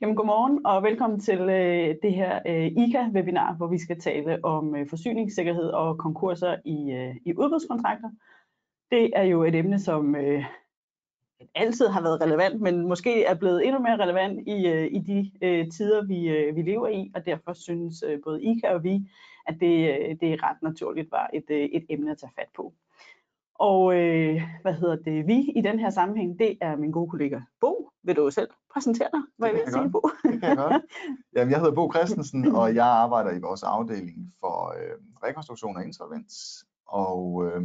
Jamen godmorgen og velkommen til øh, det her øh, ICA-webinar, hvor vi skal tale om øh, forsyningssikkerhed og konkurser i, øh, i udbudskontrakter. Det er jo et emne, som øh, altid har været relevant, men måske er blevet endnu mere relevant i, øh, i de øh, tider, vi, øh, vi lever i, og derfor synes øh, både ICA og vi, at det, øh, det er ret naturligt var et, øh, et emne at tage fat på. Og øh, hvad hedder det? Vi i den her sammenhæng, det er min gode kollega Bo. Vil du selv præsentere dig? Hvad Det vil kan sige, jeg Bo? Det kan jeg godt. Jamen, jeg hedder Bo Christensen, og jeg arbejder i vores afdeling for øh, rekonstruktion og insolvens. Og øh,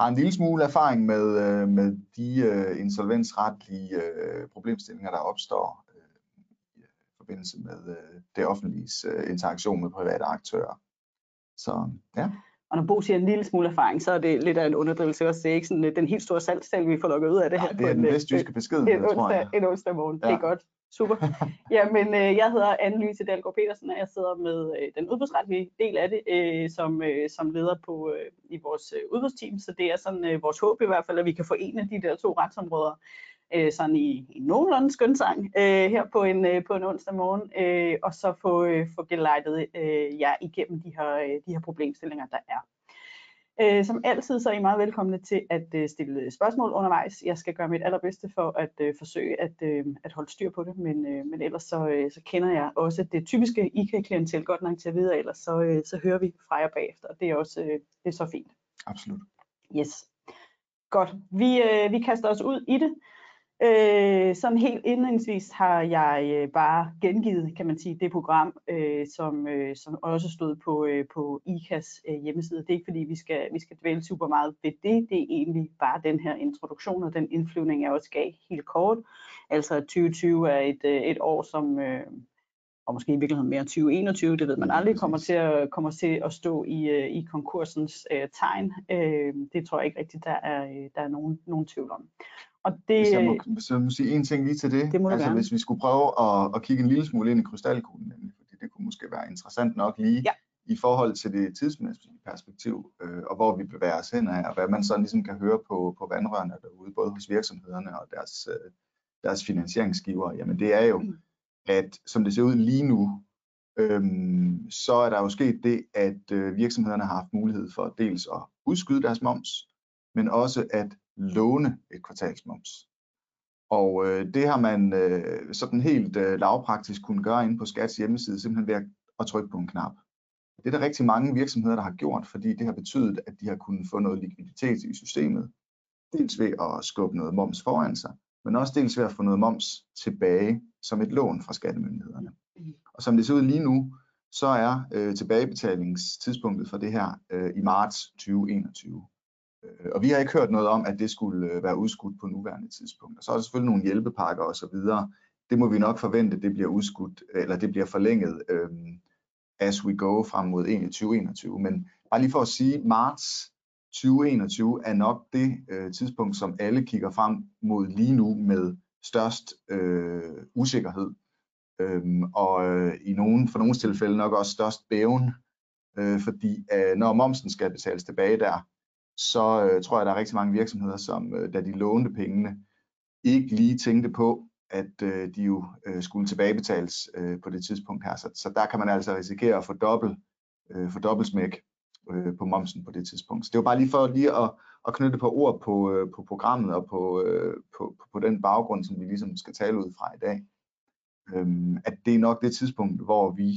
har en lille smule erfaring med, øh, med de øh, insolvensretlige øh, problemstillinger, der opstår øh, i forbindelse med øh, det offentliges øh, interaktion med private aktører. Så ja, Og når Bo siger en lille smule erfaring, så er det lidt af en underdrivelse også. Det er ikke sådan øh, den helt store salgstal, vi får lukket ud af det her. Ej, det er den en, øh, vestjyske besked, en, tror onsdag, jeg. en onsdag morgen. Det Ja. er godt. Super. Jamen, øh, jeg hedder Anne-Louise Dalgaard Petersen, og jeg sidder med øh, den udbudsretlige del af det, øh, som, øh, som leder på øh, i vores øh, udbudsteam. Så det er sådan øh, vores håb i hvert fald, at vi kan forene de der to retsområder øh, sådan i, i nogenlunde skønsang øh, her på en, øh, på en onsdag morgen, øh, og så få, øh, få gelejtet øh, jer igennem de her, øh, de her problemstillinger, der er. Øh, som altid så er I meget velkomne til at øh, stille spørgsmål undervejs. Jeg skal gøre mit allerbedste for at øh, forsøge at, øh, at holde styr på det, men, øh, men ellers så, øh, så kender jeg også det typiske IKA-klientel godt nok til at vide, ellers så, øh, så hører vi fra jer bagefter, og det er også øh, det er så fint. Absolut. Yes. Godt. Vi, øh, vi kaster os ud i det. Øh, sådan helt indledningsvis har jeg øh, bare gengivet, kan man sige, det program, øh, som, øh, som også stod på, øh, på ICAs øh, hjemmeside. Det er ikke fordi, vi skal, vi skal dvæle super meget ved det. Det er egentlig bare den her introduktion og den indflyvning, jeg også gav helt kort. Altså at 2020 er et, øh, et år, som, øh, og måske i virkeligheden mere 2021, det ved man aldrig, kommer til at, kommer til at stå i, øh, i konkursens øh, tegn. Øh, det tror jeg ikke rigtigt, der er, øh, der er nogen, nogen tvivl om. Og det, Hvis jeg må, hvis jeg må sige en ting lige til det. Det må altså, gerne. hvis vi skulle prøve at, at kigge en lille smule ind i krystalkuglen, nemlig, fordi det kunne måske være interessant nok lige Ja. i forhold til det tidsmæssige perspektiv, øh, og hvor vi bevæger os hen af, og hvad man sådan ligesom kan høre på, på vandrørene derude, både hos virksomhederne og deres, øh, deres finansieringsgiver. Jamen det er jo, Mm. at som det ser ud lige nu, øhm, så er der jo sket det, at øh, virksomhederne har haft mulighed for dels at udskyde deres moms, men også at låne et kvartalsmoms. Og øh, det har man øh, sådan helt øh, lavpraktisk kunne gøre inde på Skats hjemmeside, simpelthen ved at, at trykke på en knap. Det er der rigtig mange virksomheder, der har gjort, fordi det har betydet, at de har kunnet få noget likviditet i systemet. Dels ved at skubbe noget moms foran sig, men også dels ved at få noget moms tilbage som et lån fra skattemyndighederne. Og som det ser ud lige nu, så er øh, tilbagebetalingstidspunktet for det her øh, i marts 2021. Øh, og vi har ikke hørt noget om, at det skulle øh, være udskudt på nuværende tidspunkt. Og så er der selvfølgelig nogle hjælpepakker osv. Det må vi nok forvente, det bliver udskudt, eller det bliver forlænget øh, as we go frem mod 2021. Men bare lige for at sige, marts 2021 er nok det øh, tidspunkt, som alle kigger frem mod lige nu med størst øh, usikkerhed. Øhm, og øh, i nogen, for nogle tilfælde nok også størst bæven, øh, fordi øh, når momsen skal betales tilbage der, så øh, tror jeg, der er rigtig mange virksomheder, som øh, da de lånte pengene, ikke lige tænkte på, at øh, de jo øh, skulle tilbagebetales øh, på det tidspunkt her. Så, så der kan man altså risikere at få dobbelt, øh, få dobbeltsmæk øh, på momsen på det tidspunkt. Så det var bare lige for lige at, at knytte på ord på, øh, på programmet og på, øh, på, på den baggrund, som vi ligesom skal tale ud fra i dag. Øhm, at det er nok det tidspunkt, hvor vi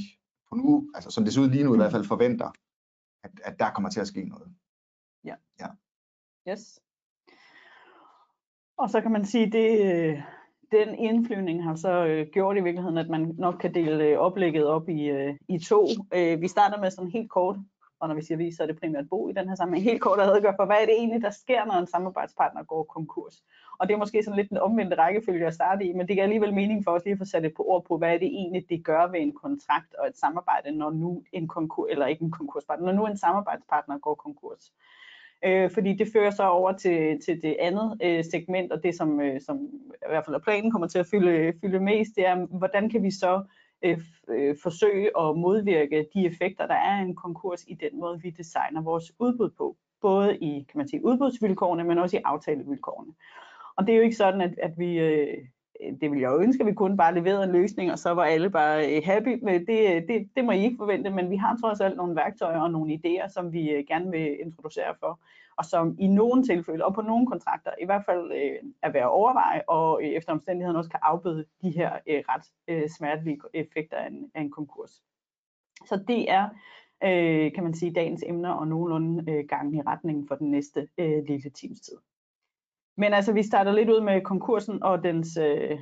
på nu, altså som det ser ud lige nu i hvert fald, forventer, at, at der kommer til at ske noget. Yes. Og så kan man sige, det, øh, den indflyvning har så øh, gjort i virkeligheden, at man nok kan dele øh, oplægget op i, øh, i to. Øh, vi starter med sådan helt kort, og når vi siger vi, så er det primært Bo i den her sammenhæng, helt kort at redegøre for, hvad er det egentlig, der sker, når en samarbejdspartner går konkurs. Og det er måske sådan lidt den omvendte rækkefølge at starte i, men det giver alligevel mening for os lige at få sat et på ord på, hvad er det egentlig, det gør ved en kontrakt og et samarbejde, når nu en konkurs, eller ikke en konkurspartner, når nu en samarbejdspartner går konkurs. Øh, fordi det fører så over til, til det andet øh, segment, og det som, øh, som i hvert fald planen kommer til at fylde, fylde mest, det er, hvordan kan vi så øh, øh, forsøge at modvirke de effekter, der er af en konkurs i den måde, vi designer vores udbud på. Både i kan man sige, udbudsvilkårene, men også i aftalevilkårene. Og det er jo ikke sådan, at, at vi, øh, Øh, det ville jeg jo ønske, at vi kunne bare levere en løsning, og så var alle bare øh, happy. Men det, det, det må I ikke forvente, men vi har trods alt nogle værktøjer og nogle idéer, som vi øh, gerne vil introducere for, og som i nogle tilfælde, og på nogle kontrakter, i hvert fald øh, er værd at overveje, og øh, efter omstændigheden også kan afbøde de her øh, ret øh, smertelige effekter af en, af en konkurs. Så det er, øh, kan man sige, dagens emner og nogenlunde øh, i retningen for den næste øh, lille times tid. Men altså, vi starter lidt ud med konkursen og dens, øh,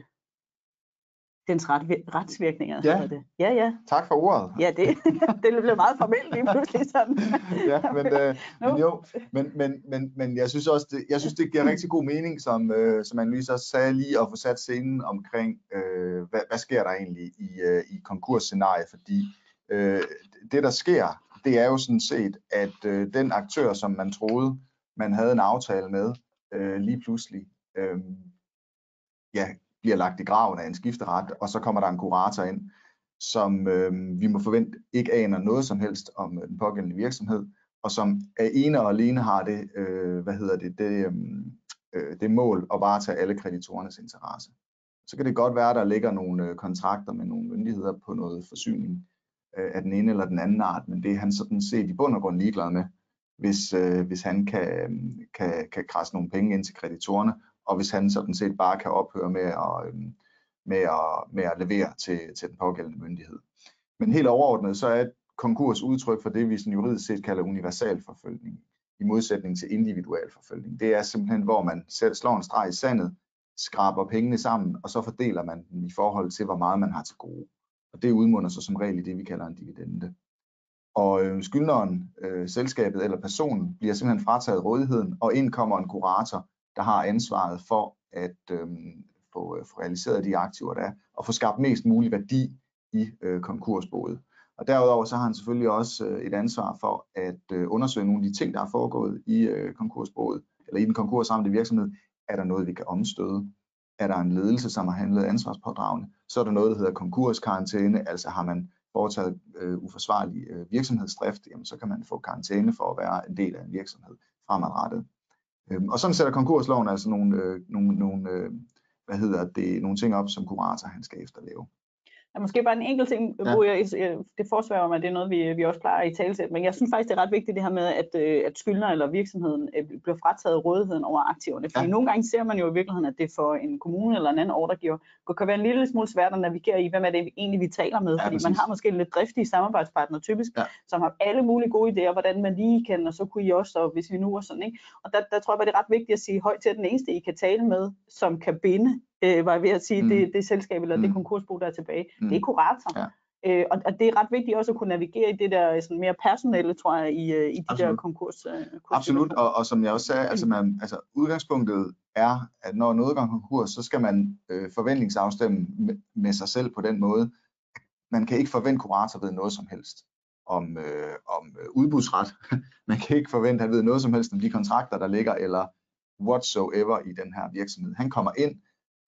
dens ret, retsvirkninger. Ja. Det. ja, ja. Tak for ordet. Ja, det, det blev meget formelt lige pludselig sådan. ja, men, øh, men jo, men, men, men, men jeg synes også, det, jeg synes, det giver rigtig god mening, som, øh, som Annelise også sagde lige, at få sat scenen omkring, øh, hvad, hvad sker der egentlig i, øh, i konkursscenariet, fordi øh, det, der sker, det er jo sådan set, at øh, den aktør, som man troede, man havde en aftale med, øh, lige pludselig øh, ja, bliver lagt i graven af en skifteret, og så kommer der en kurator ind, som øh, vi må forvente ikke aner noget som helst om øh, den pågældende virksomhed, og som er ene og alene har det, øh, hvad hedder det, det, øhm, øh, det mål at varetage alle kreditorernes interesse. Så kan det godt være, at der ligger nogle øh, kontrakter med nogle myndigheder på noget forsyning øh, af den ene eller den anden art, men det er han sådan set i bund og grund ligeglad med, hvis, øh, hvis han kan, kan, kan krasse nogle penge ind til kreditorerne, og hvis han sådan set bare kan ophøre med at, øh, med at, med at levere til, til den pågældende myndighed. Men helt overordnet, så er et konkurs udtryk for det, vi sådan juridisk set kalder universal forfølgning, i modsætning til individual forfølgning. Det er simpelthen, hvor man selv slår en streg i sandet, skraber pengene sammen, og så fordeler man dem i forhold til, hvor meget man har til gode. Og det udmunder sig som regel i det, vi kalder en dividende. Og øh, skyldneren, øh, selskabet eller personen bliver simpelthen frataget rådigheden, og ind kommer en kurator, der har ansvaret for at øh, få, øh, få realiseret de aktiver, der er, og få skabt mest mulig værdi i øh, konkursboet. Og derudover så har han selvfølgelig også øh, et ansvar for at øh, undersøge nogle af de ting, der er foregået i øh, konkursboet, eller i den konkursramte virksomhed. Er der noget, vi kan omstøde? Er der en ledelse, som har handlet ansvarspådragende? Så er der noget, der hedder konkurskarantæne, altså har man foretaget øh, uforsvarlig øh, virksomhedsdrift, jamen, så kan man få karantæne for at være en del af en virksomhed fremadrettet. Øhm, og sådan sætter konkursloven altså nogle, øh, nogle, nogle øh, hvad hedder det, nogle ting op, som kurator han skal efterleve. Er måske bare en enkelt ting, Ja. hvor jeg, det forsvarer mig, at det er noget, vi, vi også plejer i talsæt, men jeg synes faktisk, det er ret vigtigt det her med, at, øh, at skyldner eller virksomheden øh, bliver frataget rådigheden over aktiverne. Fordi Ja. nogle gange ser man jo i virkeligheden, at det for en kommune eller en anden ordregiver kan være en lille smule svært at navigere i, hvem er det egentlig, vi taler med. Ja, fordi man har måske en lidt driftige samarbejdspartner typisk, ja. som har alle mulige gode idéer, hvordan man lige kan, og så kunne I også, og hvis vi nu og sådan, ikke? Og der, der tror jeg bare, det er ret vigtigt at sige højt til, at den eneste, I kan tale med, som kan binde, øh, var jeg ved at sige, Mm. mm. det, det selskab eller mm. det Mm. konkursbo, der er tilbage, Mm. mm. det er kurator. Ja. Øh, og, og det er ret vigtigt også at kunne navigere i det der sådan mere personelle, tror jeg, i, øh, i de Absolut. der konkurs. Øh, Absolut, og, og som jeg også sagde, altså, man, altså udgangspunktet er, at når noget går konkurs, så skal man øh, forventningsafstemme med, med sig selv på den måde. Man kan ikke forvente kurator ved noget som helst om, øh, om øh, udbudsret. man kan ikke forvente, at han ved noget som helst om de kontrakter, der ligger, eller whatsoever i den her virksomhed. Han kommer ind,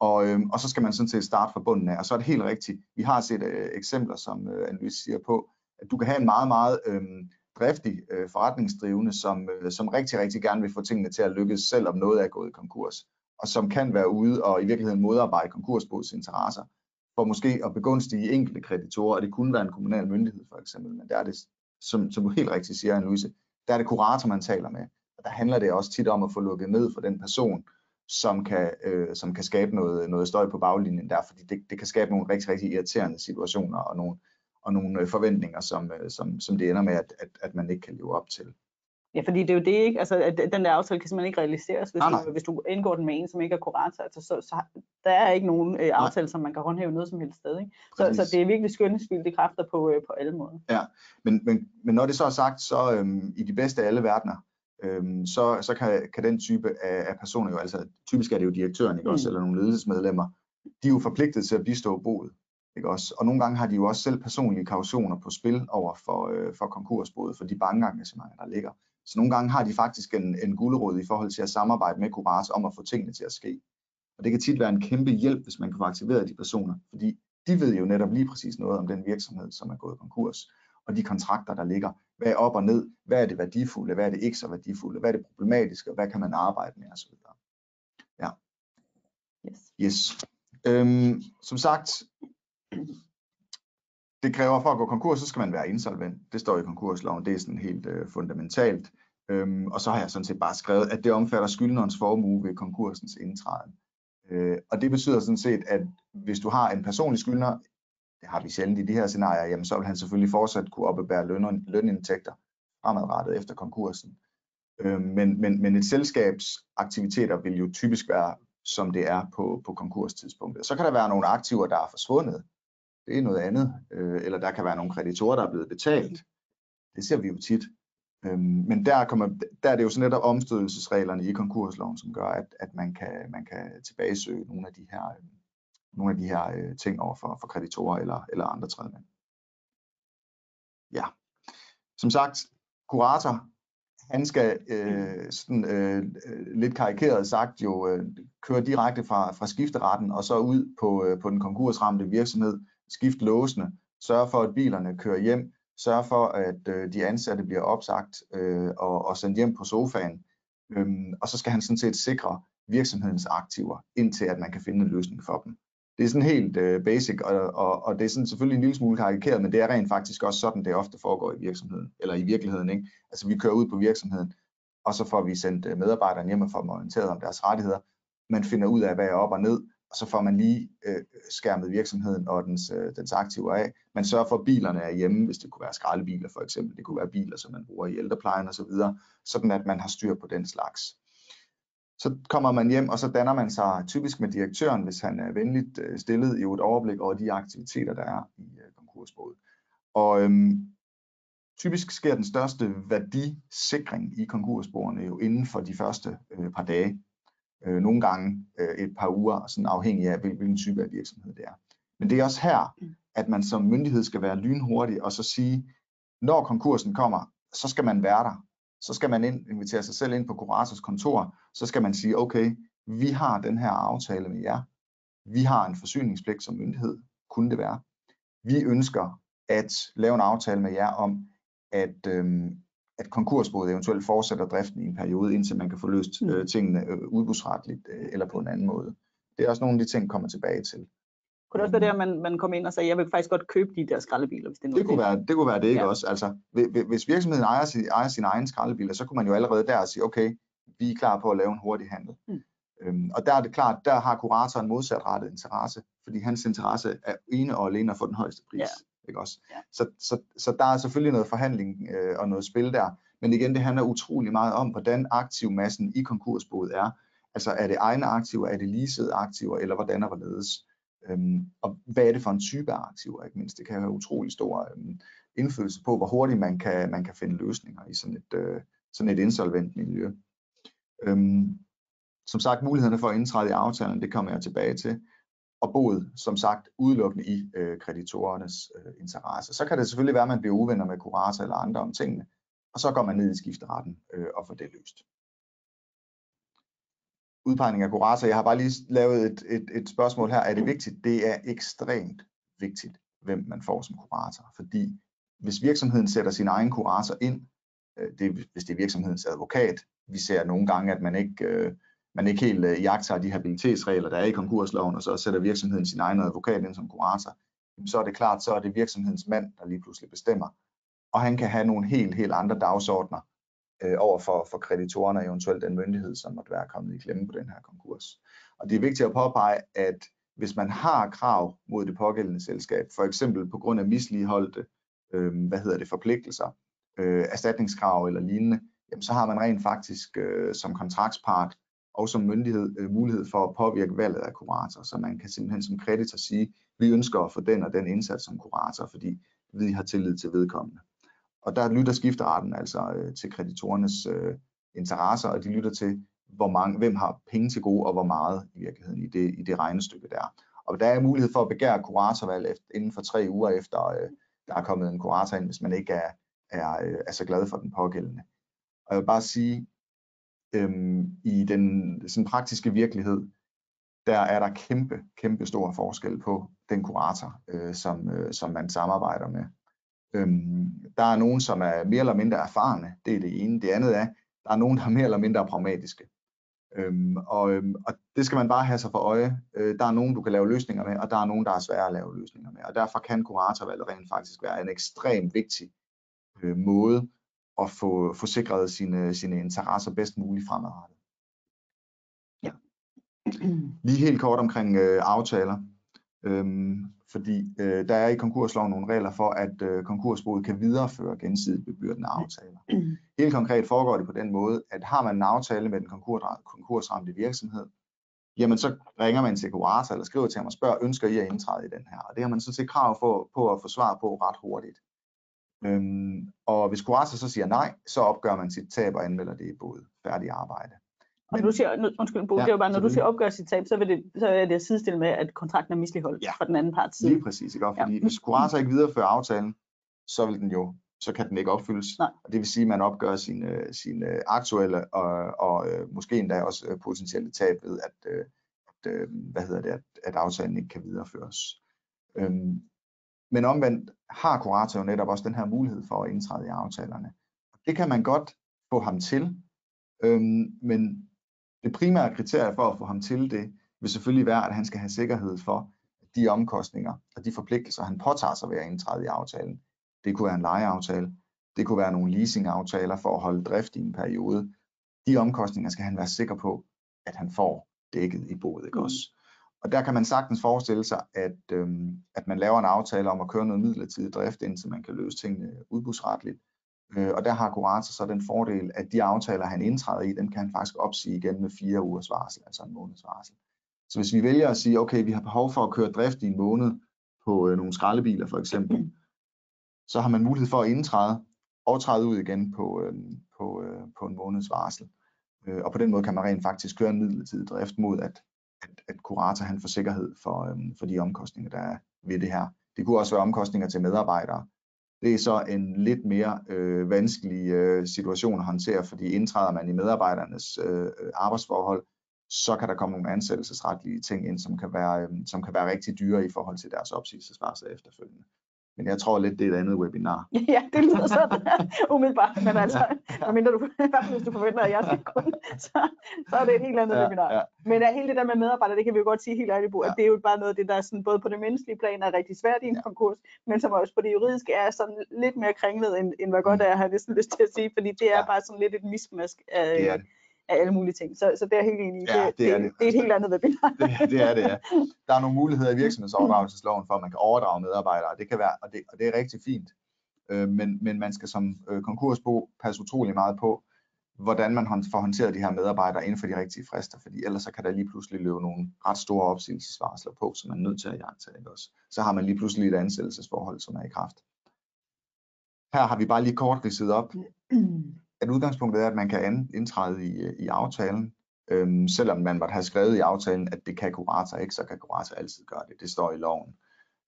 og, øh, og så skal man sådan set starte fra bunden af. Og så er det helt rigtigt. Vi har set øh, eksempler, som øh, Annelise siger på, at du kan have en meget, meget øh, driftig øh, forretningsdrivende, som, øh, som rigtig, rigtig gerne vil få tingene til at lykkes, selvom noget er gået konkurs, og som kan være ude og i virkeligheden modarbejde konkursbodets interesser, for måske at begunstige enkelte kreditorer, og det kunne være en kommunal myndighed for eksempel, men der er det, som, som du helt rigtigt siger, Annelise, der er det kurator, man taler med, og der handler det også tit om at få lukket ned for den person, som kan, øh, som kan skabe noget, noget støj på baglinjen der, fordi det, det kan skabe nogle rigtig, rigtig irriterende situationer og nogle, og nogle øh, forventninger, som, øh, som, som det ender med, at, at, at man ikke kan leve op til. Ja, fordi det er jo det ikke, altså at den der aftale kan simpelthen ikke realiseres, hvis, Nej, nej. du, hvis du indgår den med en, som ikke er kurator. Altså, så, så der er ikke nogen øh, aftale, som man kan håndhæve noget som helst sted. Ikke? Så, Præcis. så det er virkelig skønnesfyldte kræfter på, øh, på alle måder. Men, men, men når det så er sagt, så øhm, i de bedste af alle verdener, øhm, så, så kan, kan den type af, af personer jo, altså typisk er det jo direktøren, ikke Mm. også, eller nogle ledelsesmedlemmer, de er jo forpligtet til at bistå boet, ikke også, og nogle gange har de jo også selv personlige kautioner på spil over for, øh, for konkursboet, for de bankengagementer, der ligger. Så nogle gange har de faktisk en, en gulerod i forhold til at samarbejde med kurator om at få tingene til at ske. Og det kan tit være en kæmpe hjælp, hvis man kan få aktiveret de personer, fordi de ved jo netop lige præcis noget om den virksomhed, som er gået konkurs og de kontrakter, der ligger. Hvad er op og ned? Hvad er det værdifulde? Hvad er det ikke så værdifulde? Hvad er det problematiske? Og hvad kan man arbejde med? Så videre. Yes. Yes. øhm, som sagt, det kræver for at gå konkurs, så skal man være insolvent. Det står i konkursloven, det er sådan helt øh, fundamentalt. Øhm, og så har jeg sådan set bare skrevet, at det omfatter skyldnerens formue ved konkursens indtræden. Øh, og det betyder sådan set, at hvis du har en personlig skyldner, det har vi sjældent i de her scenarier, jamen så vil han selvfølgelig fortsat kunne opbebære løn, lønindtægter fremadrettet efter konkursen. Øh, men, men, men et selskabs aktiviteter vil jo typisk være, som det er på, på konkurstidspunktet. Så kan der være nogle aktiver, der er forsvundet. Det er noget andet. Øh, eller der kan være nogle kreditorer, der er blevet betalt. Det ser vi jo tit. Øhm, men der, kommer, der er det jo så netop omstødelsesreglerne i konkursloven, som gør, at, at man, kan, man kan tilbagesøge nogle af de her, øh, nogle af de her øh, ting over for, for kreditorer eller, eller andre tredjemænd. Ja, som sagt, kurator, han skal øh, sådan, øh, lidt karikeret sagt jo øh, køre direkte fra, fra skifteretten og så ud på, øh, på den konkursramte virksomhed, skifte låsene, sørge for, at bilerne kører hjem, sørge for, at øh, de ansatte bliver opsagt øh, og, og sendt hjem på sofaen. Øhm, og så skal han sådan set sikre virksomhedens aktiver, indtil at man kan finde en løsning for dem. Det er sådan helt øh, basic, og, og, og det er sådan selvfølgelig en lille smule karikeret, men det er rent faktisk også sådan, det ofte foregår i virksomheden, eller i virkeligheden. Ikke? Altså vi kører ud på virksomheden, og så får vi sendt øh, medarbejderne hjem og får dem orienteret om deres rettigheder. Man finder ud af, hvad er op og ned, og så får man lige øh, skærmet virksomheden og dens, øh, dens aktiver af. Man sørger for, at bilerne er hjemme, hvis det kunne være skraldebiler for eksempel. Det kunne være biler, som man bruger i ældreplejen osv., så videre, sådan at man har styr på den slags. Så kommer man hjem, og så danner man sig typisk med direktøren, hvis han er venligt øh, stillet i et overblik over de aktiviteter, der er i konkursboet. konkursbådet. Og øhm, typisk sker den største værdisikring i konkursbordene jo inden for de første øh, par dage øh, nogle gange øh, et par uger, sådan afhængig af, hvilken type af virksomhed det er. Men det er også her, at man som myndighed skal være lynhurtig og så sige, når konkursen kommer, så skal man være der. Så skal man ind, invitere sig selv ind på kurators kontor, så skal man sige, okay, vi har den her aftale med jer. Vi har en forsyningspligt som myndighed, kunne det være. Vi ønsker at lave en aftale med jer om, at, øhm, at konkursboet eventuelt fortsætter driften i en periode, indtil man kan få løst mm. øh, tingene øh, udbudsretligt øh, eller på en anden måde. Det er også nogle af de ting, kommer tilbage til. Kunne det også være det, at man, man kom ind og sagde, jeg vil faktisk godt købe de der skraldebiler, hvis det er noget det kunne, være, det kunne være det, ikke ja. også? Altså, hvis virksomheden ejer, sin, ejer sine egne skraldebiler, så kunne man jo allerede der sige, okay, vi er klar på at lave en hurtig handel. Mm. Øhm, og der er det klart, der har kuratoren modsatrettet interesse, fordi hans interesse er ene og alene at få den højeste pris. Ja. Ikke også? Ja. Så, så, så der er selvfølgelig noget forhandling øh, og noget spil der. Men igen, det handler utrolig meget om, hvordan aktivmassen i konkursboet er. Altså er det egne aktiver, er det leasede aktiver, eller hvordan og hvorledes. Øhm, og hvad er det for en type af aktiver, ikke mindst. Det kan have utrolig stor øhm, indflydelse på, hvor hurtigt man kan, man kan finde løsninger i sådan et, øh, sådan et insolvent miljø. Øhm, som sagt, mulighederne for at indtræde i aftalen, det kommer jeg tilbage til og boet, som sagt, udelukkende i øh, kreditorernes øh, interesse. Så kan det selvfølgelig være, at man bliver uvenner med kurator eller andre om tingene, og så går man ned i skifteretten øh, og får det løst. Udpegning af kurator. Jeg har bare lige lavet et, et, et spørgsmål her. Er det vigtigt? Det er ekstremt vigtigt, hvem man får som kurator. Fordi hvis virksomheden sætter sin egen kurator ind, øh, det, hvis det er virksomhedens advokat, vi ser nogle gange, at man ikke øh, man ikke helt øh, jagter de habilitetsregler, der er i konkursloven, og så sætter virksomheden sin egen advokat ind som kurator, så er det klart, så er det virksomhedens mand, der lige pludselig bestemmer. Og han kan have nogle helt, helt andre dagsordner øh, over for, for kreditorerne, eventuelt den myndighed, som måtte være kommet i klemme på den her konkurs. Og det er vigtigt at påpege, at hvis man har krav mod det pågældende selskab, for eksempel på grund af misligeholdte øh, hvad hedder det, forpligtelser, øh, erstatningskrav eller lignende, jamen så har man rent faktisk øh, som kontraktspart og som myndighed øh, mulighed for at påvirke valget af kurator. Så man kan simpelthen som kreditor sige, vi ønsker at få den og den indsats som kurator, fordi vi har tillid til vedkommende. Og der lytter skifteretten altså øh, til kreditorernes øh, interesser, og de lytter til, hvor mange, hvem har penge til gode, og hvor meget i virkeligheden i det, i det regnestykke der. Og der er mulighed for at begære kuratorvalg efter, inden for tre uger efter, øh, der er kommet en kurator ind, hvis man ikke er, er, øh, er så glad for den pågældende. Og jeg vil bare sige, øhm, i den sådan praktiske virkelighed, der er der kæmpe, kæmpe stor forskel på den kurator, øh, som, øh, som man samarbejder med. Øhm, der er nogen, som er mere eller mindre erfarne, det er det ene. Det andet er, der er nogen, der er mere eller mindre pragmatiske. Øhm, og, øhm, og det skal man bare have sig for øje. Øh, der er nogen, du kan lave løsninger med, og der er nogen, der er svære at lave løsninger med. Og derfor kan kuratorvalget rent faktisk være en ekstremt vigtig øh, måde at få, få sikret sine, sine interesser bedst muligt fremadrettet. Ja. Lige helt kort omkring øh, aftaler. Øhm, fordi øh, der er i konkursloven nogle regler for, at øh, konkursboet kan videreføre gensidigt bebyrdende aftaler. Helt konkret foregår det på den måde, at har man en aftale med den konkursramte virksomhed, jamen så ringer man til kurator eller skriver til ham og spørger, ønsker I at indtræde i den her? Og det har man sådan set krav for, på at få svar på ret hurtigt. Øhm, og hvis kurator så siger nej, så opgør man sit tab og anmelder det i både færdig arbejde. Og du siger, undskyld, Bo, ja, det er jo bare, når du siger opgør sit tab, så, vil det, så er det sidestille med, at kontrakten er misligeholdt ja. fra den anden parts side. Lige præcis, ikke? fordi ja. hvis kurator ikke viderefører aftalen, så vil den jo så kan den ikke opfyldes. Nej. Og det vil sige, at man opgør sine, sine aktuelle og, og øh, måske endda også øh, potentielle tab ved, at, øh, at, hvad hedder det, at, at aftalen ikke kan videreføres. Øhm, men omvendt har kurator jo netop også den her mulighed for at indtræde i aftalerne. Det kan man godt få ham til, øhm, men det primære kriterie for at få ham til det, vil selvfølgelig være, at han skal have sikkerhed for, at de omkostninger og de forpligtelser, han påtager sig ved at indtræde i aftalen, det kunne være en lejeaftale, det kunne være nogle leasingaftaler for at holde drift i en periode. De omkostninger skal han være sikker på, at han får dækket i boet. Ikke mm. også? Og der kan man sagtens forestille sig, at, øhm, at man laver en aftale om at køre noget midlertidig drift, indtil man kan løse tingene udbudsretligt. Øh, og der har kurator så den fordel, at de aftaler, han indtræder i, dem kan han faktisk opsige igen med fire ugers varsel, altså en måneds varsel. Så hvis vi vælger at sige, okay, vi har behov for at køre drift i en måned på øh, nogle skraldebiler for eksempel, så har man mulighed for at indtræde og træde ud igen på, øh, på, øh, på en måneds varsel. Øh, og på den måde kan man rent faktisk køre en midlertidig drift mod, at, at, at kurator han får sikkerhed for, øh, for de omkostninger, der er ved det her. Det kunne også være omkostninger til medarbejdere, det er så en lidt mere øh, vanskelig øh, situation at håndtere, fordi indtræder man i medarbejdernes øh, arbejdsforhold, så kan der komme nogle ansættelsesretlige ting ind, som kan være, øh, som kan være rigtig dyre i forhold til deres opsigelsesvarsel efterfølgende. Men jeg tror lidt, det er et andet webinar. Ja, det lyder sådan umiddelbart, men altså, ja. mindre du, hvis du forventer, at jeg skal kunne, så, så er det et helt andet ja, webinar. Ja. Men hele det der med medarbejdere, det kan vi jo godt sige helt ærligt på, ja. at det er jo bare noget af det, der er sådan, både på det menneskelige plan er rigtig svært i en ja. konkurs, men som også på det juridiske er sådan lidt mere kringlet, end, end hvad godt mm. er, har jeg lyst til at sige, fordi det er ja. bare sådan lidt et mismask af, det er det af alle mulige ting. Så, så det er helt enig i. Ja, det, det, er det. det er et helt andet webinar. det, det er det, ja. Der er nogle muligheder i virksomhedsoverdragelsesloven for, at man kan overdrage medarbejdere, det kan være, og det, og det er rigtig fint. Øh, men, men man skal som øh, konkursbo passe utrolig meget på, hvordan man får håndteret de her medarbejdere inden for de rigtige frister, fordi ellers så kan der lige pludselig løbe nogle ret store opsigelsesvarsler på, som man er nødt til at jagtage også. Så har man lige pludselig et ansættelsesforhold, som er i kraft. Her har vi bare lige kort ridset op, at udgangspunktet er, at man kan indtræde i, i aftalen, øhm, selvom man måtte have skrevet i aftalen, at det kan kurator ikke, så kan kurator altid gøre det. Det står i loven.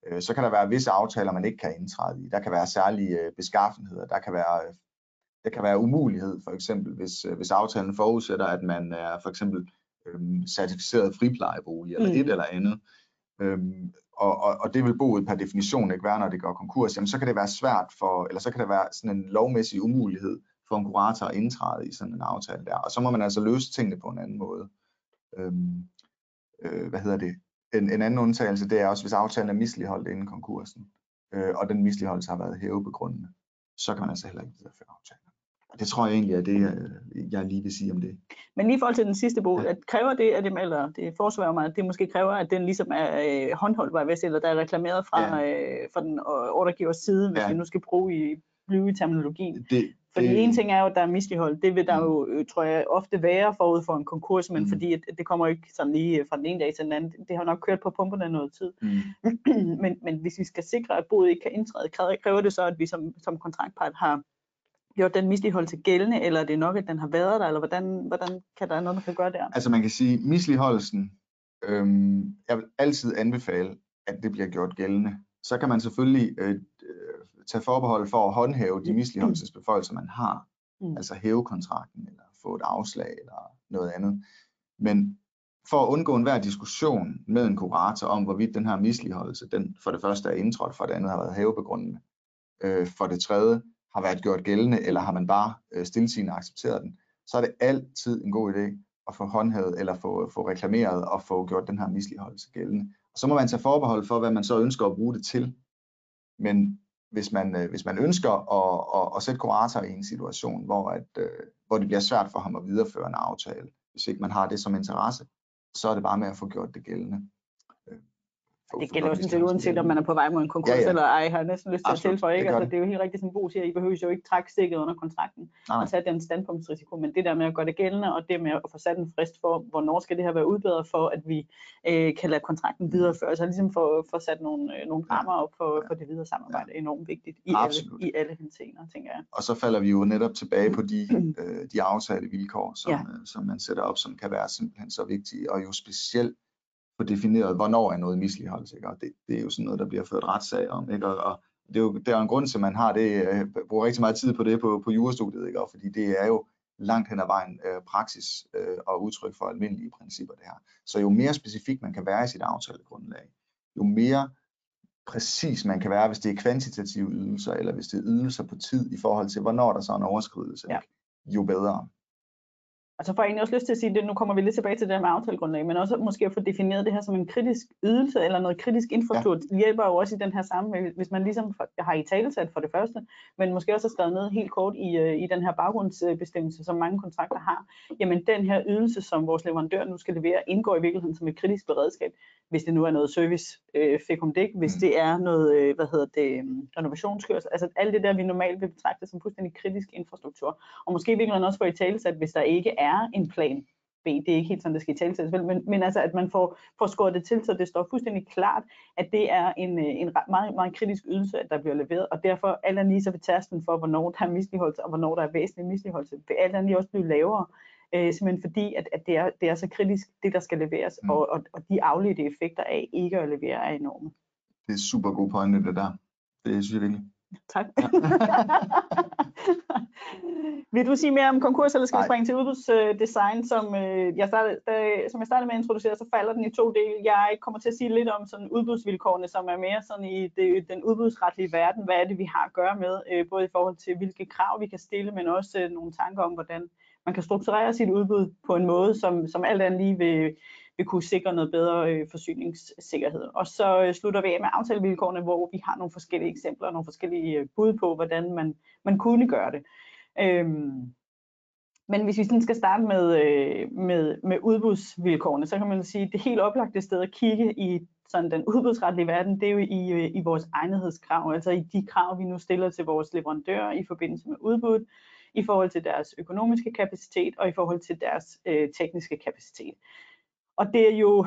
Øh, så kan der være visse aftaler, man ikke kan indtræde i. Der kan være særlige øh, beskaffenheder. Der kan være, der kan være umulighed, for eksempel, hvis, øh, hvis aftalen forudsætter, at man er for eksempel øhm, certificeret friplejebolig eller mm. et eller andet. Øhm, og, og, og det vil boet per definition ikke være, når det går konkurs, jamen så kan det være svært for, eller så kan det være sådan en lovmæssig umulighed kurator at indtræde i sådan en aftale der. Og så må man altså løse tingene på en anden måde. Øhm, øh, hvad hedder det? En, en anden undtagelse, det er også, hvis aftalen er misligeholdt inden konkursen, øh, og den misligeholdelse har været hævebegrundende, så kan man altså heller ikke videreføre aftalen. Og det tror jeg egentlig er det, jeg, lige vil sige om det. Men lige i forhold til den sidste bog, ja. at kræver det, at det, eller det forsvarer mig, at det måske kræver, at den ligesom er øh, håndholdt, var jeg eller der er reklameret fra, ja. øh, fra den ordregivers side, hvis ja. vi nu skal bruge i, blive i terminologien. Det, fordi det... en ting er jo, at der er mislighold. Det vil der mm. jo, øh, tror jeg, ofte være forud for en konkurs, men mm. fordi at det kommer jo ikke sådan lige øh, fra den ene dag til den anden. Det har nok kørt på pumperne noget tid. Mm. men, men hvis vi skal sikre, at boet ikke kan indtræde, kræver det så, at vi som, som kontraktpart har gjort den misligeholdelse gældende, eller er det nok, at den har været der, eller hvordan, hvordan kan der noget, man kan gøre der? Altså man kan sige, misligeholdelsen, øhm, jeg vil altid anbefale, at det bliver gjort gældende. Så kan man selvfølgelig øh, tage forbehold for at håndhæve de mm. misligeholdelsesbeføjelser, man har. Mm. Altså hæve kontrakten, eller få et afslag, eller noget andet. Men for at undgå enhver diskussion med en kurator om, hvorvidt den her misligeholdelse, den for det første er indtrådt, for det andet har været hævebegrundende, øh, for det tredje har været gjort gældende, eller har man bare øh, stillesigende accepteret den, så er det altid en god idé at få håndhævet eller få, få reklameret og få gjort den her misligeholdelse gældende. Og så må man tage forbehold for, hvad man så ønsker at bruge det til. Men hvis man, øh, hvis man ønsker at, at, at sætte kurator i en situation, hvor, at, øh, hvor det bliver svært for ham at videreføre en aftale, hvis ikke man har det som interesse, så er det bare med at få gjort det gældende. Det gælder jo sådan set uanset om man er på vej mod en konkurs ja, ja. eller ej, har jeg næsten lyst til Absolut, at tilføje. Ikke? Det, altså, det er jo helt rigtigt, som Bo siger, I behøver jo ikke trække stikket under kontrakten Nej. og tage den standpunktsrisiko, men det der med at gøre det gældende, og det med at få sat en frist for, hvornår skal det her være udbedret for, at vi øh, kan lade kontrakten videreføre, så ligesom få, få sat nogle, øh, nogle rammer op for, ja. for det videre samarbejde, ja. enormt vigtigt i Absolut. alle, i alle henseender, tænker jeg. Og så falder vi jo netop tilbage på de, øh, de aftalte vilkår, som, ja. øh, som man sætter op, som kan være simpelthen så vigtige, og jo specielt få defineret, hvornår er noget misligeholdelse. Ikke? Og det, det er jo sådan noget, der bliver ført retssag om. Ikke? Og, og det er jo der er en grund til, at man har det, øh, bruger rigtig meget tid på det på, på jurastudiet, ikke? Og fordi det er jo langt hen ad vejen øh, praksis øh, og udtryk for almindelige principper det her. Så jo mere specifik man kan være i sit aftalegrundlag, jo mere præcis man kan være, hvis det er kvantitative ydelser, eller hvis det er ydelser på tid i forhold til, hvornår der så er en overskridelse, ja. jo bedre. Og så får jeg egentlig også lyst til at sige, at nu kommer vi lidt tilbage til det med aftalegrundlag, men også måske at få defineret det her som en kritisk ydelse eller noget kritisk infrastruktur. Ja. Det hjælper jo også i den her sammenhæng, hvis man ligesom har i talesat for det første, men måske også har skrevet ned helt kort i, øh, i den her baggrundsbestemmelse, som mange kontrakter har. Jamen den her ydelse, som vores leverandør nu skal levere, indgår i virkeligheden som et kritisk beredskab, hvis det nu er noget service øh, dæk, hvis mm. det er noget, øh, hvad hedder det, øhm, renovationskørsel, altså alt det der, vi normalt vil betragte som fuldstændig kritisk infrastruktur. Og måske i virkeligheden også få i talesat, hvis der ikke er en plan B. Det er ikke helt sådan, det skal i tale vel, men, men altså, at man får, får skåret det til, så det står fuldstændig klart, at det er en, øh, en meget, meget kritisk ydelse, at der bliver leveret, og derfor alt andet lige så vil tærsten for, hvornår der er misligeholdelse, og hvornår der er væsentlig misligeholdelse, vil alt andet lige også blive lavere, øh, simpelthen fordi, at, at det, er, det er så kritisk, det der skal leveres, mm. og, og, og de afledte effekter af ikke at levere er enorme. Det er super god pointe, det der. Det synes jeg virkelig. Tak. Ja. Vil du sige mere om konkurs, eller skal vi springe til udbudsdesign, som, øh, jeg startede, da, som jeg startede med at introducere, så falder den i to dele. Jeg kommer til at sige lidt om sådan udbudsvilkårene, som er mere sådan i det, den udbudsretlige verden. Hvad er det, vi har at gøre med, øh, både i forhold til, hvilke krav vi kan stille, men også øh, nogle tanker om, hvordan man kan strukturere sit udbud på en måde, som, som alt andet lige vil, vil kunne sikre noget bedre øh, forsyningssikkerhed. Og så øh, slutter vi af med aftalevilkårene, hvor vi har nogle forskellige eksempler og nogle forskellige øh, bud på, hvordan man, man kunne gøre det. Øhm, men hvis vi sådan skal starte med, øh, med, med udbudsvilkårene, så kan man sige, at det helt oplagte sted at kigge i sådan den udbudsretlige verden, det er jo i, øh, i vores egnethedskrav, altså i de krav, vi nu stiller til vores leverandører i forbindelse med udbud, i forhold til deres økonomiske kapacitet og i forhold til deres øh, tekniske kapacitet. Og det er jo,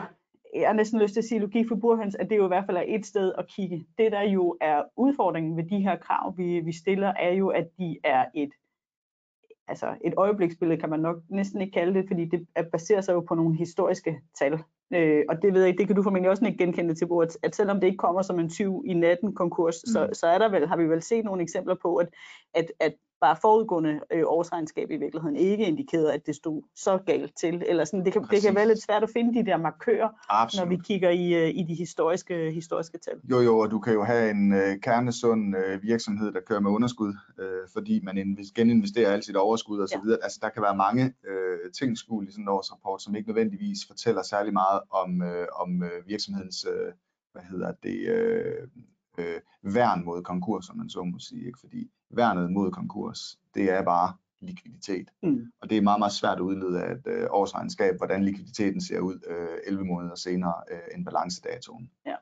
jeg har næsten lyst til at sige logik for burhøns, at det jo i hvert fald er et sted at kigge. Det der jo er udfordringen ved de her krav, vi, vi stiller, er jo, at de er et altså et øjebliksbillede kan man nok næsten ikke kalde det, fordi det baserer sig jo på nogle historiske tal. Øh, og det ved jeg ikke, det kan du formentlig også ikke genkende til bordet, at selvom det ikke kommer som en 20 i natten konkurs, mm. så, så er der vel, har vi vel set nogle eksempler på, at, at, at bare forudgående øh, årsregnskab i virkeligheden ikke indikerede, at det stod så galt til. Eller sådan, det, kan, det kan være lidt svært at finde de der markører, Absolut. når vi kigger i, øh, i de historiske, historiske tal. Jo, jo, og du kan jo have en øh, kernesund øh, virksomhed, der kører med underskud, øh, fordi man geninvesterer alt sit overskud osv. Ja. Altså, der kan være mange øh, ting skjult i sådan en årsrapport, som ikke nødvendigvis fortæller særlig meget om, øh, om øh, virksomhedens øh, hvad hedder det, øh, øh, værn mod konkurs, som man så må sige. Ikke? Fordi værnet mod konkurs, det er bare likviditet. Mm. Og det er meget, meget svært at udlede af et øh, årsregnskab, hvordan likviditeten ser ud øh, 11 måneder senere øh, end balancedatoen. Ja.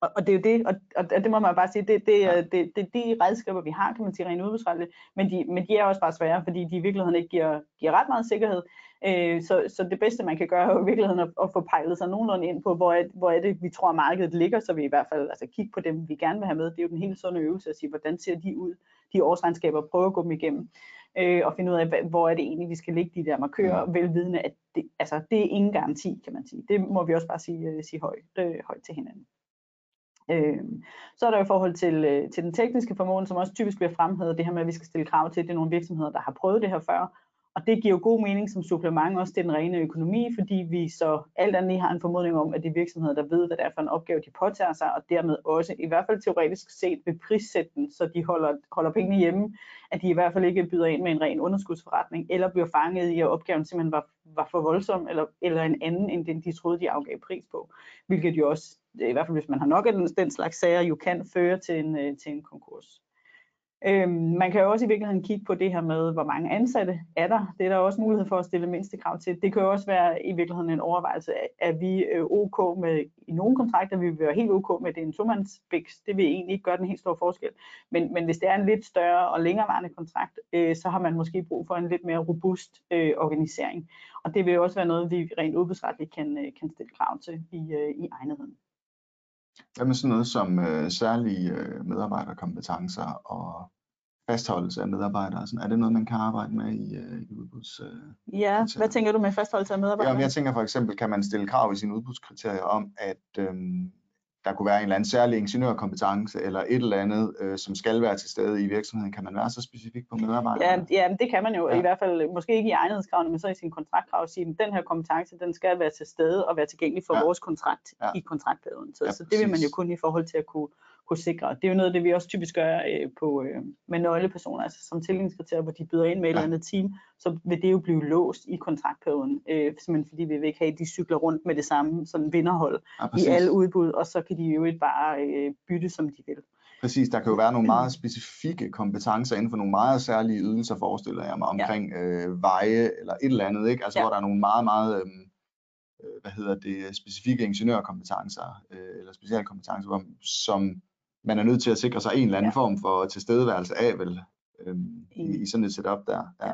Og, og det er jo det, og, og det må man bare sige, det, det, ja. det, det, det er de redskaber, vi har, kan man sige, rent udbudsretligt, men de, men de er også bare svære, fordi de i virkeligheden ikke giver, giver ret meget sikkerhed. Øh, så, så det bedste, man kan gøre, er jo i virkeligheden at, at få pejlet sig nogenlunde ind på, hvor er, hvor er det, vi tror, markedet ligger, så vi i hvert fald altså, kigge på dem, vi gerne vil have med. Det er jo den helt sunde øvelse at sige, hvordan ser de ud, de årsregnskaber, prøve at gå dem igennem øh, og finde ud af, hvor er det egentlig, vi skal lægge de der markører, ja. velvidende, at det, altså, det er ingen garanti, kan man sige. Det må vi også bare sige, uh, sige højt, øh, højt til hinanden. Øh, så er der i forhold til, øh, til den tekniske formåen, som også typisk bliver fremhævet, det her med, at vi skal stille krav til, at det er nogle virksomheder, der har prøvet det her før, og det giver jo god mening som supplement også til den rene økonomi, fordi vi så alt andet har en formodning om, at de virksomheder, der ved, hvad det er for en opgave, de påtager sig, og dermed også, i hvert fald teoretisk set, vil prissætte den, så de holder, holder pengene hjemme, at de i hvert fald ikke byder ind med en ren underskudsforretning, eller bliver fanget i, at opgaven simpelthen var, var for voldsom, eller, eller en anden, end den de troede, de afgav pris på. Hvilket jo også, i hvert fald hvis man har nok af den, den slags sager, jo kan føre til en, øh, til en konkurs. Øhm, man kan jo også i virkeligheden kigge på det her med, hvor mange ansatte er der. Det er der også mulighed for at stille mindste krav til. Det kan jo også være i virkeligheden en overvejelse, at vi øh, OK med i nogle kontrakter, vi vil være helt OK med, at det er en tomandsbiks. Det vil egentlig ikke gøre den helt store forskel. Men, men hvis det er en lidt større og længerevarende kontrakt, øh, så har man måske brug for en lidt mere robust øh, organisering. Og det vil også være noget, vi rent udbudsretligt kan, øh, kan stille krav til i, øh, i egnetheden. Hvad med sådan noget som øh, særlige øh, medarbejderkompetencer og fastholdelse af medarbejdere? Sådan, er det noget, man kan arbejde med i, øh, i udbuds? Øh, ja, hvad tænker du med fastholdelse af medarbejdere? Ja, jeg tænker for eksempel, kan man stille krav i sine udbudskriterier om, at øh, der kunne være en eller anden særlig ingeniørkompetence eller et eller andet, øh, som skal være til stede i virksomheden. Kan man være så specifik på medarbejderne? Ja, ja det kan man jo ja. i hvert fald, måske ikke i egnethedskravene, men så i sin kontraktkrav sige, at den her kompetence, den skal være til stede og være tilgængelig for ja. vores kontrakt ja. i kontraktperioden. Så, ja, så det vil man jo kun i forhold til at kunne, kunne sikre. Det er jo noget af det, vi også typisk gør øh, på, øh, med nøglepersoner, altså som tildelingskriterie, hvor de byder ind med et eller andet team, så vil det jo blive låst i kontraktperioden, øh, simpelthen fordi vi vil ikke have, at de cykler rundt med det samme sådan vinderhold ja, i alle udbud, og så kan de jo ikke bare øh, bytte, som de vil. Præcis, der kan jo være nogle meget specifikke kompetencer inden for nogle meget særlige ydelser, forestiller jeg mig, omkring ja. øh, veje eller et eller andet, ikke? Altså ja. hvor der er nogle meget, meget øhm, øh, hvad hedder det, specifikke ingeniørkompetencer øh, eller specialkompetencer, som man er nødt til at sikre sig en eller anden ja. form for tilstedeværelse af, vel, øhm, i, i sådan et setup der. Ja.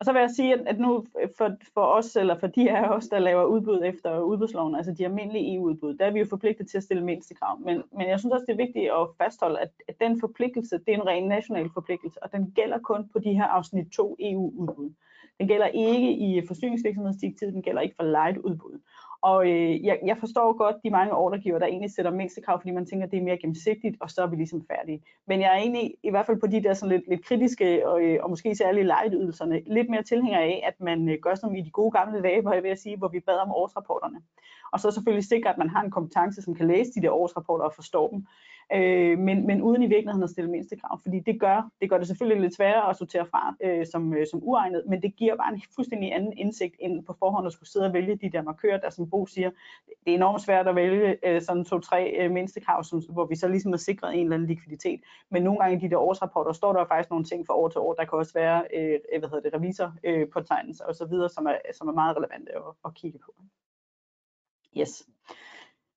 Og så vil jeg sige, at nu for, for os, eller for de af os, der laver udbud efter udbudsloven, altså de almindelige EU-udbud, der er vi jo forpligtet til at stille mindste krav. Men, men jeg synes også, det er vigtigt at fastholde, at, at den forpligtelse, det er en ren national forpligtelse, og den gælder kun på de her afsnit 2 EU-udbud. Den gælder ikke i forsyningsvirksomhedsdirektivet, den gælder ikke for light udbud. Og øh, jeg, jeg forstår godt de mange ordregiver, der egentlig sætter mindstekrav, fordi man tænker, at det er mere gennemsigtigt, og så er vi ligesom færdige. Men jeg er egentlig, i hvert fald på de der sådan lidt, lidt kritiske, og, øh, og måske særligt lejeydelserne, lidt mere tilhænger af, at man øh, gør som i de gode gamle dage, hvor jeg vil sige, hvor vi bad om årsrapporterne. Og så selvfølgelig sikre, at man har en kompetence, som kan læse de der årsrapporter og forstå dem øh, men, men uden i virkeligheden at stille mindste krav, fordi det gør, det gør det selvfølgelig lidt sværere at sortere fra øh, som, øh, som uegnet, men det giver bare en fuldstændig anden indsigt end på forhånd at skulle sidde og vælge de der markører, der som Bo siger, det er enormt svært at vælge øh, sådan to-tre øh, mindste krav, som, hvor vi så ligesom har sikret en eller anden likviditet, men nogle gange i de der årsrapporter står der faktisk nogle ting fra år til år, der kan også være, øh, øh hvad hedder det, revisor øh, på tegnelser og så videre, som er, som er meget relevante at, at kigge på. Yes.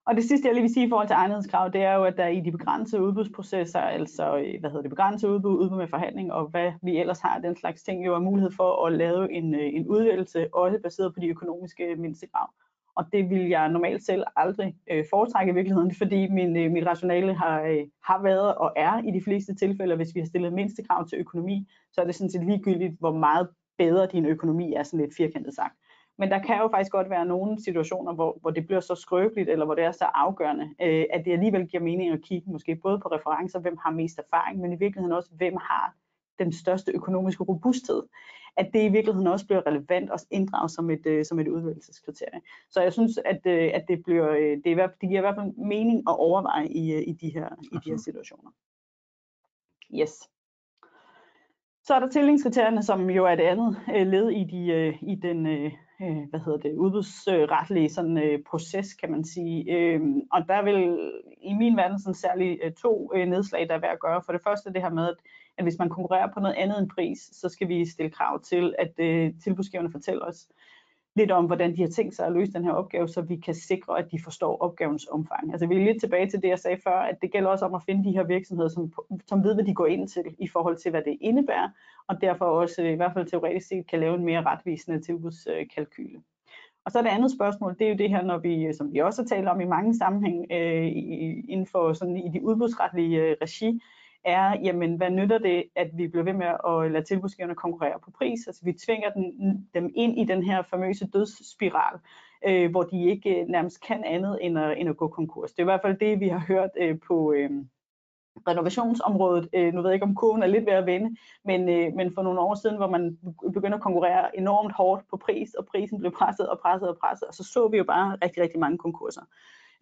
Og det sidste, jeg lige vil sige i forhold til egnethedskrav, det er jo, at der i de begrænsede udbudsprocesser, altså øh, hvad hedder det, begrænsede udbud, udbud med forhandling, og hvad vi ellers har, den slags ting, jo er mulighed for at lave en, øh, en udvælgelse, også baseret på de økonomiske mindstekrav. Og det vil jeg normalt selv aldrig øh, foretrække i virkeligheden, fordi min, øh, mit rationale har, øh, har været og er i de fleste tilfælde, hvis vi har stillet mindstekrav til økonomi, så er det sådan set ligegyldigt, hvor meget bedre din økonomi er, sådan lidt firkantet sagt. Men der kan jo faktisk godt være nogle situationer, hvor, hvor det bliver så skrøbeligt, eller hvor det er så afgørende, øh, at det alligevel giver mening at kigge måske både på referencer, hvem har mest erfaring, men i virkeligheden også, hvem har den største økonomiske robusthed. At det i virkeligheden også bliver relevant at inddrage som et, øh, som et udvælgelseskriterie. Så jeg synes, at, øh, at det, bliver, øh, det, er, det giver i hvert fald mening at overveje i, øh, i, de, her, i de her situationer. Yes. Så er der tillingskriterierne, som jo er det andet øh, led i, de, øh, i den, øh, øh, hvad hedder det, udbudsretlige sådan, øh, proces, kan man sige. Øh, og der vil i min verden sådan særligt øh, to øh, nedslag, der er værd at gøre. For det første det her med, at, at hvis man konkurrerer på noget andet end pris, så skal vi stille krav til, at øh, tilbudsgiverne fortæller os, lidt om, hvordan de har tænkt sig at løse den her opgave, så vi kan sikre, at de forstår opgavens omfang. Altså vi er lidt tilbage til det, jeg sagde før, at det gælder også om at finde de her virksomheder, som, som ved, hvad de går ind til i forhold til, hvad det indebærer, og derfor også i hvert fald teoretisk set kan lave en mere retvisende tilbudskalkyle. Og så det andet spørgsmål, det er jo det her, når vi, som vi også har talt om i mange sammenhæng øh, inden for sådan i de udbudsretlige øh, regi, er, jamen hvad nytter det, at vi bliver ved med at lade tilbudsgiverne konkurrere på pris? Altså vi tvinger den, dem ind i den her famøse dødsspiral, øh, hvor de ikke øh, nærmest kan andet end at, end at gå konkurs. Det er i hvert fald det, vi har hørt øh, på, øh, renovationsområdet. Øh, nu ved jeg ikke, om kurven er lidt ved at vende, men, øh, men for nogle år siden, hvor man begyndte at konkurrere enormt hårdt på pris, og prisen blev presset og presset og presset, og så så vi jo bare rigtig, rigtig mange konkurser.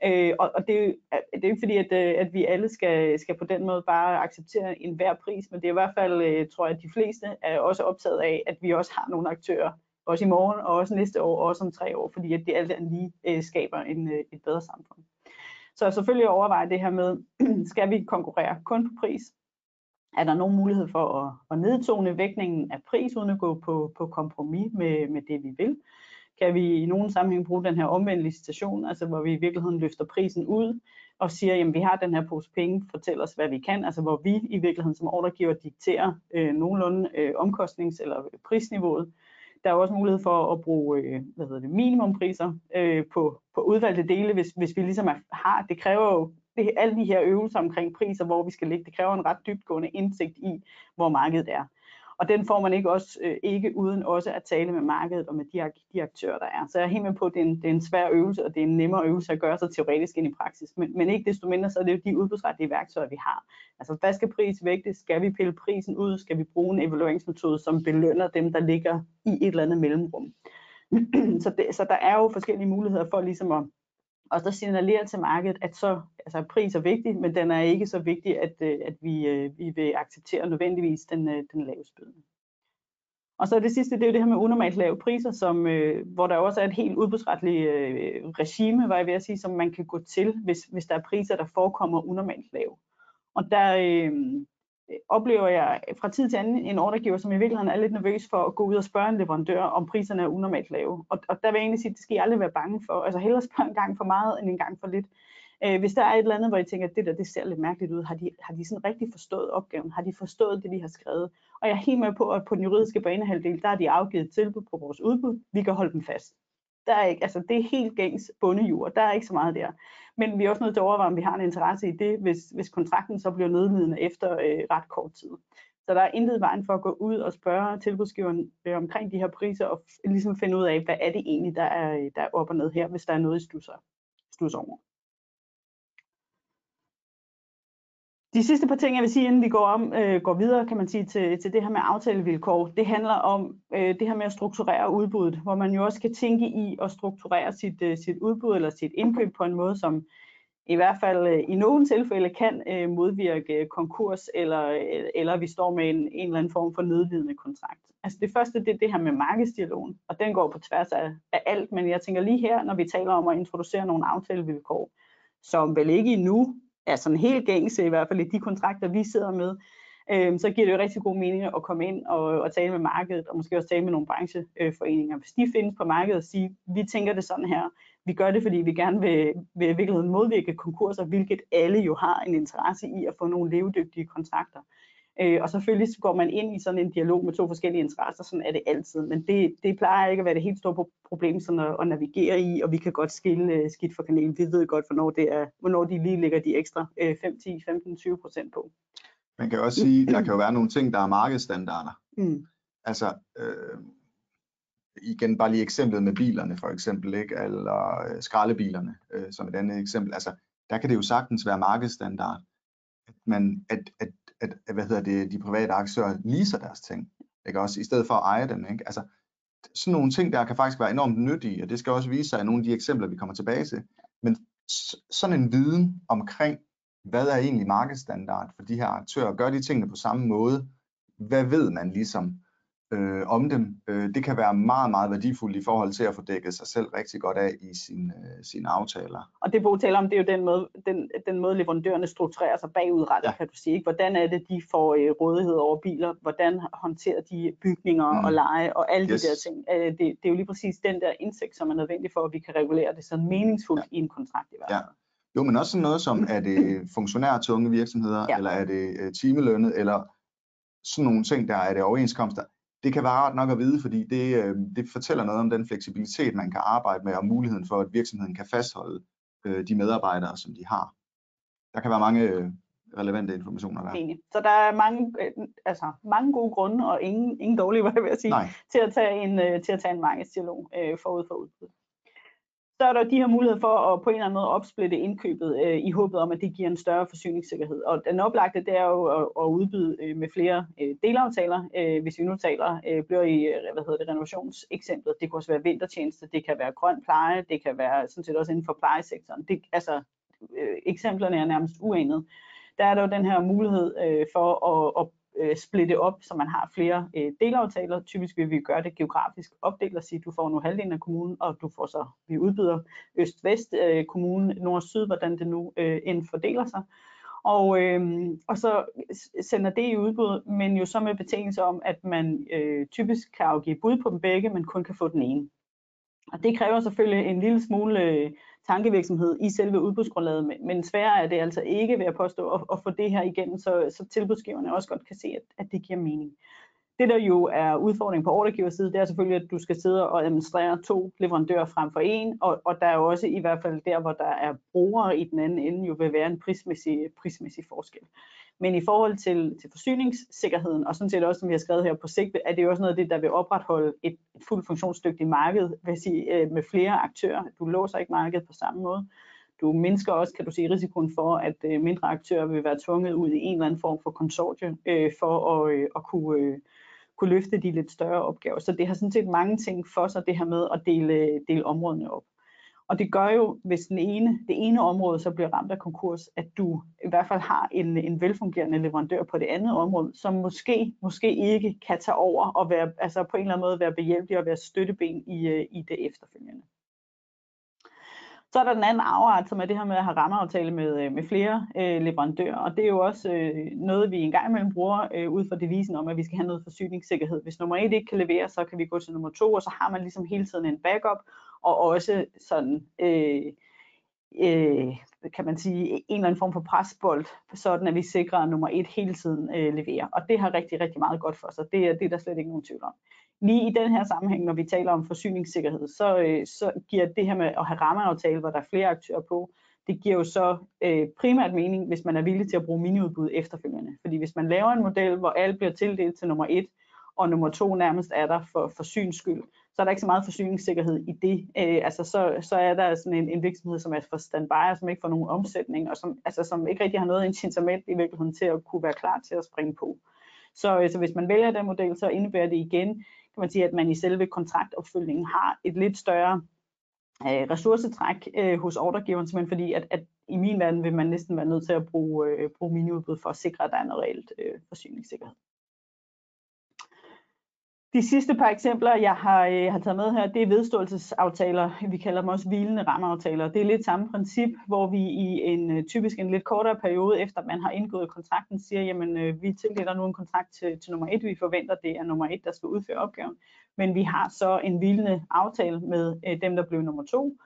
Øh, og, og det, er jo, øh, det er jo ikke fordi, at, øh, at vi alle skal, skal på den måde bare acceptere enhver pris, men det er i hvert fald, øh, tror jeg, at de fleste er også optaget af, at vi også har nogle aktører, også i morgen og også næste år, og også om tre år, fordi at det alt andet lige øh, skaber en, øh, et bedre samfund. Så selvfølgelig overveje det her med, skal vi konkurrere kun på pris? Er der nogen mulighed for at, at nedtone vægtningen af pris, uden at gå på, på kompromis med, med det, vi vil? Kan vi i nogen sammenhæng bruge den her omvendte licitation, altså hvor vi i virkeligheden løfter prisen ud og siger, jamen vi har den her pose penge, fortæl os, hvad vi kan, altså hvor vi i virkeligheden som ordregiver dikterer øh, nogenlunde øh, omkostnings- eller øh, prisniveauet, der er også mulighed for at bruge øh, hvad hedder det, minimumpriser øh, på, på udvalgte dele, hvis, hvis vi ligesom er, har, det kræver jo det, alle de her øvelser omkring priser, hvor vi skal ligge, det kræver en ret dybtgående indsigt i, hvor markedet er. Og den får man ikke også øh, ikke uden også at tale med markedet og med de, de aktører, der er. Så jeg er helt med på, at det er, en, det er en svær øvelse, og det er en nemmere øvelse at gøre sig teoretisk ind i praksis. Men, men ikke desto mindre, så er det jo de udbudsretlige værktøjer, vi har. Altså, hvad skal pris vægtes? Skal vi pille prisen ud? Skal vi bruge en evalueringsmetode, som belønner dem, der ligger i et eller andet mellemrum? så, det, så der er jo forskellige muligheder for ligesom at og der signalerer til markedet, at så, altså pris er vigtig, men den er ikke så vigtig, at, øh, at vi, øh, vi vil acceptere nødvendigvis den, øh, den laveste bydende. Og så det sidste, det er jo det her med unormalt lave priser, som, øh, hvor der også er et helt udbudsretligt øh, regime, var jeg ved at sige, som man kan gå til, hvis, hvis der er priser, der forekommer unormalt lave. Og der, øh, oplever jeg fra tid til anden en ordregiver, som i virkeligheden er lidt nervøs for at gå ud og spørge en leverandør, om priserne er unormalt lave. Og, og der vil jeg egentlig sige, at det skal I aldrig være bange for. Altså hellere spørge en gang for meget, end en gang for lidt. Øh, hvis der er et eller andet, hvor I tænker, at det der det ser lidt mærkeligt ud, har de, har de sådan rigtig forstået opgaven? Har de forstået det, vi har skrevet? Og jeg er helt med på, at på den juridiske banehalvdel, der er de afgivet tilbud på vores udbud. Vi kan holde dem fast. Der er ikke, altså det er helt gængs bundejord. Der er ikke så meget der. Men vi er også nødt til at overveje, om vi har en interesse i det, hvis, hvis kontrakten så bliver nødlidende efter øh, ret kort tid. Så der er intet vejen for at gå ud og spørge tilbudsgiveren øh, omkring de her priser og ligesom finde ud af, hvad er det egentlig, der er, der er op og ned her, hvis der er noget i stusser, stusser over. De sidste par ting, jeg vil sige, inden vi går, om, øh, går videre kan man sige, til, til det her med aftalevilkår, det handler om øh, det her med at strukturere udbuddet, hvor man jo også kan tænke i at strukturere sit, øh, sit udbud eller sit indkøb på en måde, som i hvert fald øh, i nogle tilfælde kan øh, modvirke konkurs, eller, øh, eller vi står med en, en eller anden form for nødlidende kontrakt. Altså det første, det er det her med markedsdialogen, og den går på tværs af, af alt, men jeg tænker lige her, når vi taler om at introducere nogle aftalevilkår, som vel ikke endnu er sådan helt gængse, i hvert fald i de kontrakter, vi sidder med, øh, så giver det jo rigtig god mening at komme ind og, og tale med markedet, og måske også tale med nogle brancheforeninger. Hvis de findes på markedet og siger, vi tænker det sådan her, vi gør det, fordi vi gerne vil, vil i virkeligheden modvirke konkurser, hvilket alle jo har en interesse i at få nogle levedygtige kontrakter. Øh, og selvfølgelig går man ind i sådan en dialog med to forskellige interesser, sådan er det altid, men det, det plejer ikke at være det helt store problem sådan at, at navigere i, og vi kan godt skille uh, skidt fra kanalen. Vi ved godt, hvornår, det er, hvornår de lige lægger de ekstra uh, 5, 10, 15, 20 procent på. Man kan også sige, der kan jo være nogle ting, der er markedsstandarder. Mm. Altså, øh, igen bare lige eksemplet med bilerne for eksempel, ikke? eller øh, skraldebilerne øh, som et andet eksempel. Altså, der kan det jo sagtens være markedsstandard, at, man, at, at at hvad hedder det, de private aktører leaser deres ting, ikke også, i stedet for at eje dem. Ikke? Altså, sådan nogle ting der kan faktisk være enormt nyttige, og det skal også vise sig i nogle af de eksempler, vi kommer tilbage til. Men sådan en viden omkring, hvad er egentlig markedsstandard for de her aktører, gør de tingene på samme måde, hvad ved man ligesom øh, om dem. Øh, det kan være meget, meget værdifuldt i forhold til at få dækket sig selv rigtig godt af i sin, øh, sine aftaler. Og det Bo taler om, det er jo den måde, den, den måde leverandørerne strukturerer sig bagudrettet, ja. kan du sige. Ikke? Hvordan er det, de får øh, rådighed over biler? Hvordan håndterer de bygninger mm. og leje og alle yes. de der ting? Øh, det, det er jo lige præcis den der indsigt, som er nødvendig for, at vi kan regulere det sådan meningsfuldt ja. i en kontrakt i hvert fald. Ja. Jo, men også sådan noget som, er det funktionærtunge virksomheder, ja. eller er det øh, timelønnet, eller sådan nogle ting, der er det overenskomster det kan være rart nok at vide, fordi det, øh, det fortæller noget om den fleksibilitet, man kan arbejde med, og muligheden for, at virksomheden kan fastholde øh, de medarbejdere, som de har. Der kan være mange øh, relevante informationer der. Enig. Så der er mange, øh, altså, mange gode grunde, og ingen, ingen dårlige, hvad jeg vil sige, Nej. til at tage en, øh, til at tage en markedsdialog øh, forud for udbud så er der de her muligheder for at på en eller anden måde opsplitte indkøbet øh, i håbet om, at det giver en større forsyningssikkerhed. Og den oplagte, det er jo at, at udbyde øh, med flere øh, delaftaler. Øh, hvis vi nu taler, øh, bliver i øh, hvad hedder det, renovationseksemplet, det kan også være vintertjeneste, det kan være grøn pleje, det kan være sådan set også inden for plejesektoren. Det, altså, øh, eksemplerne er nærmest uenede. Der er der jo den her mulighed øh, for at, at øh, splitte op, så man har flere øh, delaftaler. Typisk vil vi gøre det geografisk opdelt og sige, at du får nu halvdelen af kommunen, og du får så, vi udbyder øst-vest øh, kommunen, nord-syd, hvordan det nu øh, end fordeler sig. Og, øh, og så sender det i udbud, men jo så med betingelse om, at man øh, typisk kan afgive bud på dem begge, men kun kan få den ene. Og det kræver selvfølgelig en lille smule øh, tankevirksomhed i selve udbudsgrundlaget, men sværere er det altså ikke ved at påstå at, at få det her igennem, så, så tilbudsgiverne også godt kan se, at, at det giver mening. Det der jo er udfordringen på ordregiverside, det er selvfølgelig, at du skal sidde og administrere to leverandører frem for en, og, og der er også i hvert fald der, hvor der er brugere i den anden ende, jo vil være en prismæssig, prismæssig forskel. Men i forhold til, til forsyningssikkerheden, og sådan set også, som vi har skrevet her på sigt, er det jo også noget af det, der vil opretholde et, et fuldt funktionsdygtigt marked, vil sige, øh, med flere aktører. Du låser ikke markedet på samme måde. Du mindsker også, kan du sige, risikoen for, at øh, mindre aktører vil være tvunget ud i en eller anden form for konsortie øh, for at, øh, at kunne, øh, kunne løfte de lidt større opgaver. Så det har sådan set mange ting for sig, det her med at dele, dele områdene op. Og det gør jo, hvis den ene, det ene område så bliver ramt af konkurs, at du i hvert fald har en, en velfungerende leverandør på det andet område, som måske, måske ikke kan tage over og være, altså på en eller anden måde være behjælpelig og være støtteben i, øh, i det efterfølgende. Så er der den anden afart, som er det her med at have rammeaftale med, øh, med flere øh, leverandører, og det er jo også øh, noget, vi engang imellem bruger øh, ud fra devisen om, at vi skal have noget forsyningssikkerhed. Hvis nummer et ikke kan levere, så kan vi gå til nummer to, og så har man ligesom hele tiden en backup, og også sådan, øh, øh, kan man sige, en eller anden form for presbold, sådan at vi sikrer, at nummer et hele tiden øh, leverer. Og det har rigtig, rigtig meget godt for sig. Det, er, det er der slet ikke nogen tvivl om. Lige i den her sammenhæng, når vi taler om forsyningssikkerhed, så, øh, så giver det her med at have rammeaftale, hvor der er flere aktører på, det giver jo så øh, primært mening, hvis man er villig til at bruge miniudbud efterfølgende. Fordi hvis man laver en model, hvor alle bliver tildelt til nummer et, og nummer to nærmest er der for, for syns skyld, så er der ikke så meget forsyningssikkerhed i det. Øh, altså så, så er der sådan en, en virksomhed, som er for standby, og som ikke får nogen omsætning, og som, altså, som ikke rigtig har noget incitament i virkeligheden til at kunne være klar til at springe på. Så, øh, så hvis man vælger den model, så indebærer det igen, kan man sige, at man i selve kontraktopfølgningen har et lidt større øh, ressourcetræk øh, hos ordregiveren, simpelthen fordi, at, at i min verden vil man næsten være nødt til at bruge, øh, bruge miniudbud for at sikre, at der er noget reelt øh, forsyningssikkerhed. De sidste par eksempler, jeg har, øh, har taget med her, det er vedståelsesaftaler. Vi kalder dem også hvilende rammeaftaler. Det er lidt samme princip, hvor vi i en øh, typisk en lidt kortere periode, efter man har indgået kontrakten, siger, jamen øh, vi tildeler nu en kontrakt til, til nummer et. Vi forventer, det er nummer et, der skal udføre opgaven. Men vi har så en hvilende aftale med øh, dem, der blev nummer to.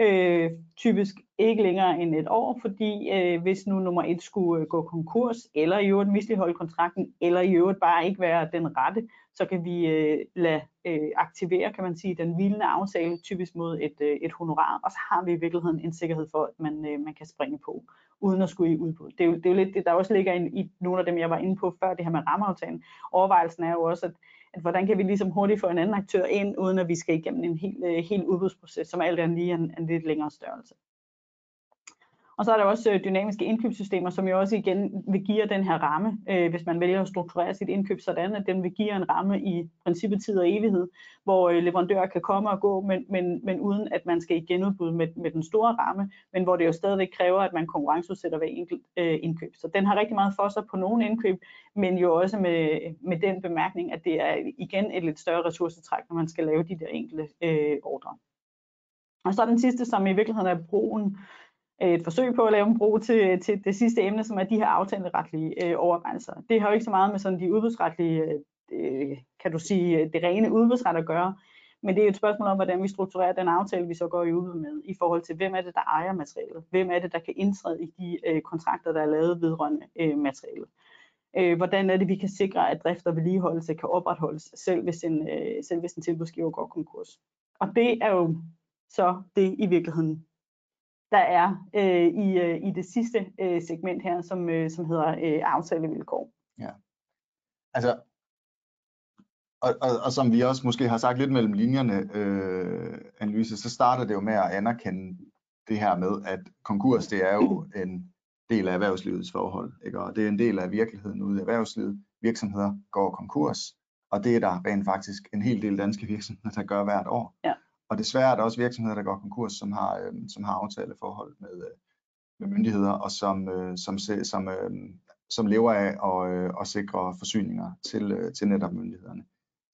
Øh, typisk ikke længere end et år, fordi øh, hvis nu nummer et skulle øh, gå konkurs, eller i øvrigt misligeholde kontrakten, eller i øvrigt bare ikke være den rette, så kan vi øh, lade øh, aktivere, kan man sige, den hvilende aftale, typisk mod et, øh, et honorar, og så har vi i virkeligheden en sikkerhed for, at man, øh, man kan springe på, uden at skulle i udbud. Det er jo, det er jo lidt det, der også ligger i, i nogle af dem, jeg var inde på før, det her med rammeaftalen. Overvejelsen er jo også, at, at hvordan kan vi ligesom hurtigt få en anden aktør ind, uden at vi skal igennem en helt, øh, helt udbudsproces, som alt er lige en, en lidt længere størrelse. Og så er der også øh, dynamiske indkøbssystemer, som jo også igen vil give den her ramme, øh, hvis man vælger at strukturere sit indkøb sådan, at den vil give en ramme i princippet tid og evighed, hvor øh, leverandører kan komme og gå, men, men, men uden at man skal i genudbud med, med den store ramme, men hvor det jo stadigvæk kræver, at man konkurrenceudsætter hver enkelt øh, indkøb. Så den har rigtig meget for sig på nogle indkøb, men jo også med, med den bemærkning, at det er igen et lidt større ressourcetræk, når man skal lave de der enkelte øh, ordre. Og så den sidste, som i virkeligheden er brugen Øh, et forsøg på at lave en bro til, til det sidste emne, som er de her aftaleretlige øh, overvejelser. Det har jo ikke så meget med sådan de udbudsretlige, øh, kan du sige, øh, det rene udbudsret at gøre, men det er et spørgsmål om, hvordan vi strukturerer den aftale, vi så går i udbud med, i forhold til, hvem er det, der ejer materialet? Hvem er det, der kan indtræde i de øh, kontrakter, der er lavet vedrørende øh, materialet? Øh, hvordan er det, vi kan sikre, at drift og vedligeholdelse kan opretholdes, selv hvis en, øh, selv hvis en tilbudsgiver går konkurs? Og det er jo så det i virkeligheden, der er øh, i, øh, i det sidste øh, segment her, som, øh, som hedder øh, aftalevilkår. Ja. Altså, og, og, og som vi også måske har sagt lidt mellem linjerne, øh, Annelise, så starter det jo med at anerkende det her med, at konkurs, det er jo en del af erhvervslivets forhold, ikke? og det er en del af virkeligheden ude i erhvervslivet. Virksomheder går konkurs, og det er der rent faktisk en hel del danske virksomheder, der gør hvert år. Ja. Og desværre er der også virksomheder, der går konkurs, som har, øh, som har aftaleforhold med, øh, med myndigheder, og som, øh, som, se, som, øh, som lever af at, øh, at sikre forsyninger til, øh, til netop myndighederne.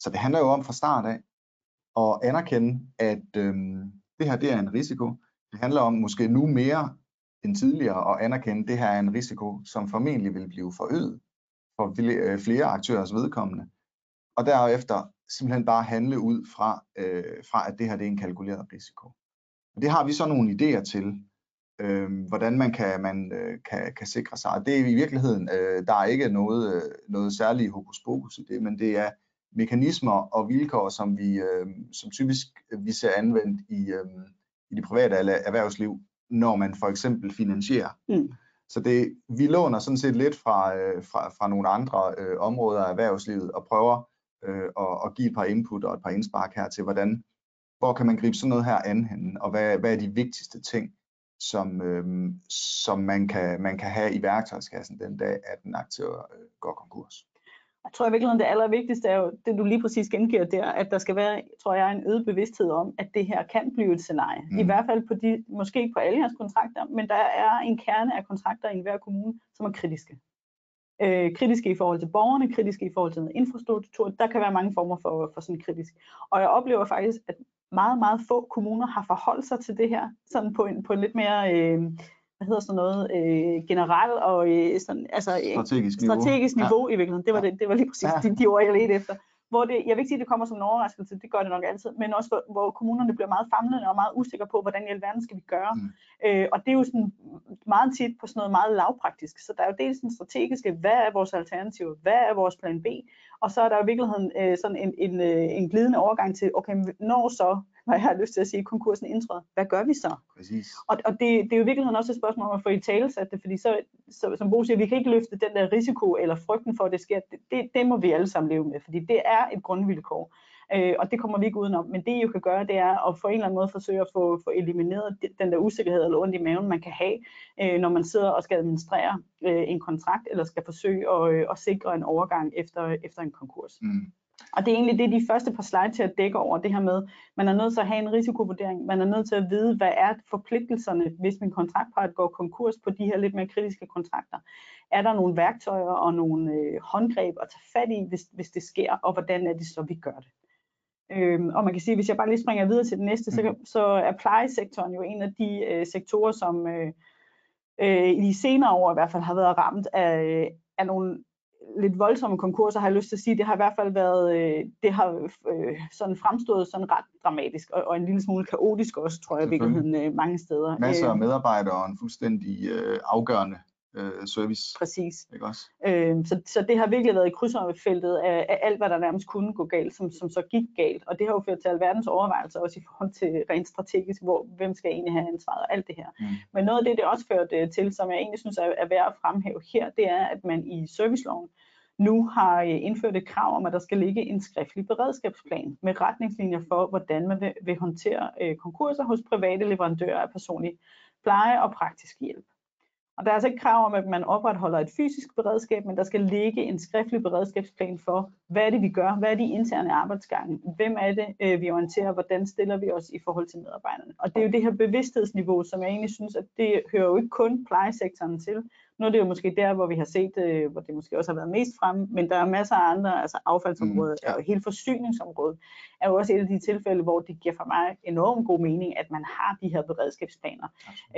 Så det handler jo om fra start af at anerkende, at øh, det her det er en risiko. Det handler om måske nu mere end tidligere at anerkende, at det her er en risiko, som formentlig vil blive forøget for øh, flere aktørers vedkommende. Og derefter simpelthen bare handle ud fra, øh, fra at det her det er en kalkuleret risiko. Og det har vi så nogle idéer til, øh, hvordan man kan, man, øh, kan, kan sikre sig. Og det er i virkeligheden, øh, der er ikke noget, øh, noget særligt hokus pokus i det, men det er mekanismer og vilkår, som vi øh, som typisk vi ser anvendt i, øh, i det private erhvervsliv, når man for eksempel finansierer. Mm. Så det, vi låner sådan set lidt fra, øh, fra, fra nogle andre øh, områder af erhvervslivet og prøver øh, at, at give et par input og et par indspark her til, hvordan, hvor kan man gribe sådan noget her an henne, og hvad, hvad er de vigtigste ting, som, øh, som man, kan, man kan have i værktøjskassen den dag, at en aktør øh, går konkurs. Jeg tror i virkeligheden, det allervigtigste er jo det, du lige præcis gengiver der, at der skal være, tror jeg, en øget bevidsthed om, at det her kan blive et scenarie. Mm. I hvert fald på de, måske ikke på alle jeres kontrakter, men der er en kerne af kontrakter i hver kommune, som er kritiske. Øh, kritiske i forhold til borgerne, kritiske i forhold til infrastruktur. Der kan være mange former for, for sådan kritisk. Og jeg oplever faktisk, at meget, meget få kommuner har forholdt sig til det her, sådan på en, på en lidt mere øh, hvad hedder sådan noget, øh, generelt og øh, sådan, altså, strategisk niveau, strategisk niveau ja. i virkeligheden. Det var, det, det var lige præcis ja. de, de ord, jeg ledte efter. Hvor det, jeg vil ikke sige, at det kommer som en overraskelse, det gør det nok altid, men også hvor, hvor kommunerne bliver meget famlende og meget usikre på, hvordan i alverden skal vi gøre. Mm. Øh, og det er jo sådan meget tit på sådan noget meget lavpraktisk. Så der er jo dels den strategiske, hvad er vores alternativ, hvad er vores plan B, og så er der i virkeligheden øh, sådan en, en, øh, en glidende overgang til, okay, når så hvad jeg har lyst til at sige, konkursen indtræder. Hvad gør vi så? Præcis. Og, og det, det er jo i virkeligheden også et spørgsmål om at få i tale sat det, fordi så, så, som Bo siger, vi kan ikke løfte den der risiko eller frygten for, at det sker. Det, det, det må vi alle sammen leve med, fordi det er et grundvilkår. Øh, og det kommer vi ikke udenom. Men det I jo kan gøre, det er at på en eller anden måde forsøge at få, få elimineret den der usikkerhed eller ondt i maven, man kan have, øh, når man sidder og skal administrere øh, en kontrakt, eller skal forsøge at, øh, at sikre en overgang efter, efter en konkurs. Mm. Og det er egentlig det, de første par slides til at dække over det her med, man er nødt til at have en risikovurdering, man er nødt til at vide, hvad er forpligtelserne, hvis min kontraktpart går konkurs på de her lidt mere kritiske kontrakter. Er der nogle værktøjer og nogle øh, håndgreb at tage fat i, hvis, hvis det sker, og hvordan er det så, vi gør det? Øhm, og man kan sige, hvis jeg bare lige springer videre til det næste, så, mm. så er plejesektoren jo en af de øh, sektorer, som øh, øh, i de senere år i hvert fald har været ramt af, af nogle lidt voldsomme konkurser, har jeg lyst til at sige. Det har i hvert fald været, øh, det har øh, sådan fremstået sådan ret dramatisk, og, og en lille smule kaotisk også, tror jeg, i virkeligheden øh, mange steder. Masser af medarbejdere og en fuldstændig øh, afgørende øh, service. Præcis. Ikke også? Øh, så, så det har virkelig været i krydsfeltet af, af alt, hvad der nærmest kunne gå galt, som, som så gik galt. Og det har jo ført til alverdens overvejelser, også i forhold til rent strategisk, hvor, hvem skal egentlig have ansvaret og alt det her. Mm. Men noget af det, det også ført øh, til, som jeg egentlig synes er, er værd at fremhæve her, det er, at man i serviceloven nu har øh, indført et krav om, at der skal ligge en skriftlig beredskabsplan med retningslinjer for, hvordan man vil, vil håndtere øh, konkurser hos private leverandører af personlig pleje og praktisk hjælp. Og der er altså ikke krav om, at man opretholder et fysisk beredskab, men der skal ligge en skriftlig beredskabsplan for, hvad er det, vi gør, hvad er de interne arbejdsgange, hvem er det, øh, vi orienterer, hvordan stiller vi os i forhold til medarbejderne. Og det er jo det her bevidsthedsniveau, som jeg egentlig synes, at det hører jo ikke kun plejesektoren til, nu er det jo måske der, hvor vi har set, øh, hvor det måske også har været mest fremme, men der er masser af andre, altså affaldsområdet mm, ja. og hele forsyningsområdet, er jo også et af de tilfælde, hvor det giver for mig enormt god mening, at man har de her beredskabsplaner.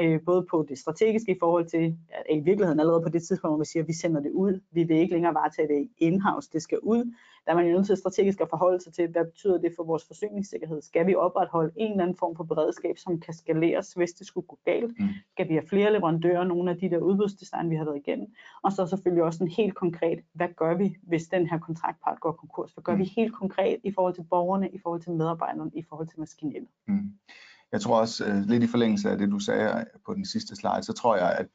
Øh, både på det strategiske i forhold til, at i virkeligheden allerede på det tidspunkt, hvor vi siger, at vi sender det ud, vi vil ikke længere varetage det in-house, det skal ud, der er man jo nødt til strategisk at forholde sig til, hvad betyder det for vores forsyningssikkerhed? Skal vi opretholde en eller anden form for beredskab, som kan skaleres, hvis det skulle gå galt? Mm. Skal vi have flere leverandører, nogle af de der udbudsdesign, vi har været igennem? Og så selvfølgelig også en helt konkret, hvad gør vi, hvis den her kontraktpart går konkurs? Hvad gør mm. vi helt konkret i forhold til borgerne, i forhold til medarbejderne, i forhold til maskinelle? Mm. Jeg tror også, uh, lidt i forlængelse af det, du sagde på den sidste slide, så tror jeg, at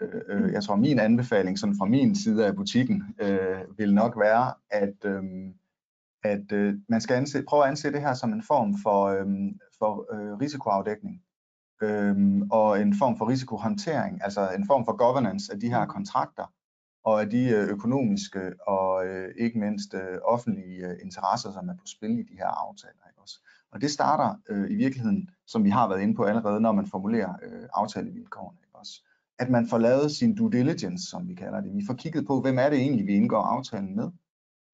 Øh, øh, jeg tror, min anbefaling sådan fra min side af butikken øh, vil nok være, at, øh, at øh, man skal anse, prøve at anse det her som en form for, øh, for øh, risikoafdækning øh, og en form for risikohåndtering, altså en form for governance af de her kontrakter og af de øh, økonomiske og øh, ikke mindst øh, offentlige øh, interesser, som er på spil i de her aftaler. Ikke også? Og det starter øh, i virkeligheden, som vi har været inde på allerede, når man formulerer øh, aftalevilkårene. Ikke også? At man får lavet sin due diligence, som vi kalder det. Vi får kigget på, hvem er det egentlig, vi indgår aftalen med,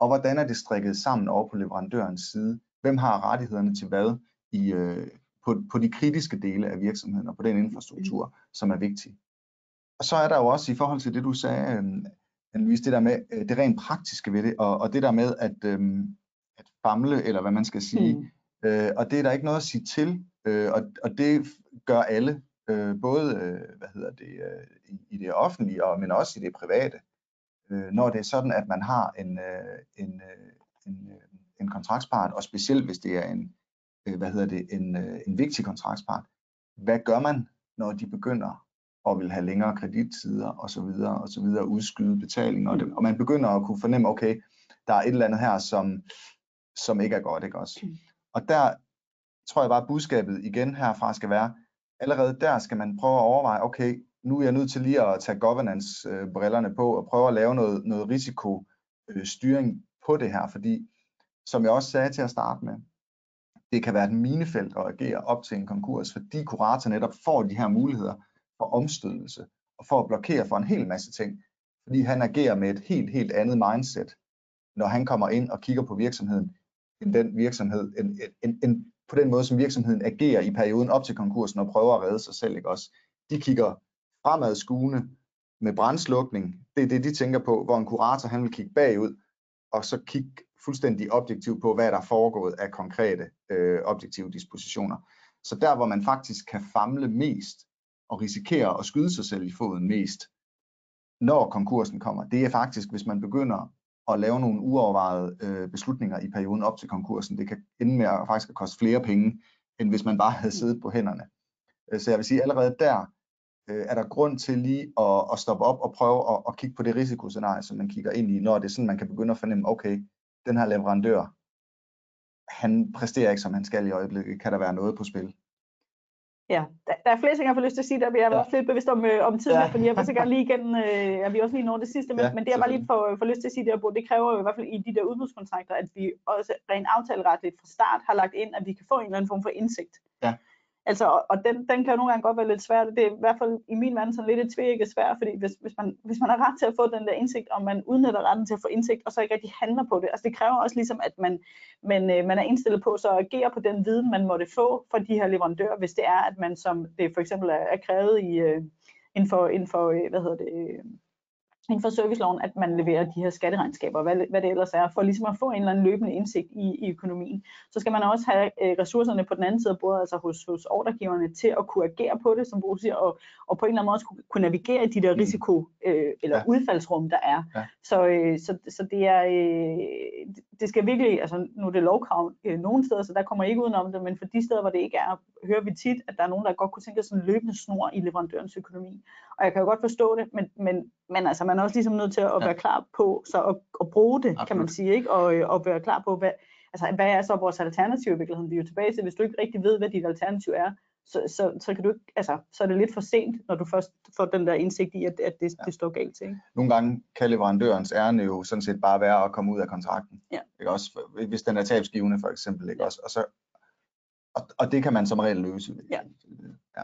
og hvordan er det strikket sammen over på leverandørens side. Hvem har rettighederne til hvad i, øh, på, på de kritiske dele af virksomheden og på den infrastruktur, som er vigtig. Og så er der jo også i forhold til det, du sagde, øh, det der med øh, det rent praktiske ved det, og, og det der med at, øh, at famle, eller hvad man skal sige, mm. øh, og det er der ikke noget at sige til, øh, og, og det gør alle, øh, både øh, hvad hedder det, øh, i, i det offentlige, og, men også i det private, øh, når det er sådan, at man har en, øh, en, øh, en, øh, en kontraktspart, og specielt hvis det er en, øh, hvad hedder det, en, øh, en vigtig kontraktspart, hvad gør man, når de begynder og vil have længere kredittider og så videre og så videre, udskyde betalinger, og, det, og man begynder at kunne fornemme, okay, der er et eller andet her, som, som ikke er godt, ikke også? Mm. Og der tror jeg bare, at budskabet igen herfra skal være, allerede der skal man prøve at overveje, okay, nu er jeg nødt til lige at tage governance-brillerne øh, på og prøve at lave noget, noget risikostyring øh, på det her, fordi som jeg også sagde til at starte med, det kan være et minefelt at agere op til en konkurs, fordi kurator netop får de her muligheder for omstødelse og for at blokere for en hel masse ting, fordi han agerer med et helt, helt andet mindset, når han kommer ind og kigger på virksomheden, end den virksomhed, end, end, end på den måde, som virksomheden agerer i perioden op til konkursen og prøver at redde sig selv. Ikke også? De kigger fremadskuende med brændslukning. Det er det, de tænker på, hvor en kurator han vil kigge bagud, og så kigge fuldstændig objektivt på, hvad der er foregået af konkrete øh, objektive dispositioner. Så der, hvor man faktisk kan famle mest og risikere at skyde sig selv i foden mest, når konkursen kommer, det er faktisk, hvis man begynder at lave nogle uovervejede øh, beslutninger i perioden op til konkursen. Det kan ende med at faktisk at koste flere penge, end hvis man bare havde siddet på hænderne. Øh, så jeg vil sige, allerede der øh, er der grund til lige at, at stoppe op og prøve at, at kigge på det risikoscenarie, som man kigger ind i, når det er sådan, man kan begynde at fornemme, okay, den her leverandør, han præsterer ikke, som han skal i øjeblikket. Kan der være noget på spil? Ja, der, der er flere ting, jeg får lyst til at sige, der jeg er ja. også lidt bevidst om, øh, om tiden, ja. fordi jeg vil så gerne lige igen, øh, jeg vil også lige nå det sidste, men, ja, men det jeg bare lige får, får lyst til at sige, der, det kræver jo i hvert fald i de der udbudskontrakter, at vi også rent aftaleretligt fra start har lagt ind, at vi kan få en eller anden form for indsigt. Ja. Altså, og den, den kan jo nogle gange godt være lidt svær. Det er i hvert fald i min verden sådan lidt et tvækket svært, fordi hvis, hvis, man, hvis man har ret til at få den der indsigt, og man udnytter retten til at få indsigt, og så ikke rigtig handler på det. Altså det kræver også ligesom, at man, man, øh, man er indstillet på så at agere på den viden, man måtte få fra de her leverandører, hvis det er, at man som det for eksempel er, er krævet i, uh, inden for, inden for øh, hvad hedder det, øh, inden for serviceloven, at man leverer de her skatteregnskaber, hvad, hvad det ellers er, for ligesom at få en eller anden løbende indsigt i, i økonomien. Så skal man også have øh, ressourcerne på den anden side af bordet, altså hos, hos ordregiverne, til at kunne agere på det, som Bo siger, og, og på en eller anden måde også kunne, kunne navigere i de der mm. risiko- øh, eller ja. udfaldsrum, der er. Ja. Så, øh, så, så det er, øh, det skal virkelig, altså nu er det lovkrav øh, nogle steder, så der kommer ikke udenom det, men for de steder, hvor det ikke er, hører vi tit, at der er nogen, der godt kunne tænke sig sådan en løbende snor i leverandørens økonomi. Og jeg kan jo godt forstå det, men, men, men altså, man er også ligesom nødt til at være klar på, så at, at bruge det, Absolut. kan man sige, ikke? Og, øh, og være klar på, hvad, altså, hvad er så vores alternativ i virkeligheden? Vi er jo tilbage til, hvis du ikke rigtig ved, hvad dit alternativ er, så, så, så, kan du ikke, altså, så er det lidt for sent, når du først får den der indsigt i, at, at det, ja. det står galt til. Ikke? Nogle gange kan leverandørens ærne jo sådan set bare være at komme ud af kontrakten. Ja. Ikke? Også, hvis den er tabsgivende for eksempel. Ikke? Ja. Også, og, så, og, og det kan man som regel løse. Ja. ja.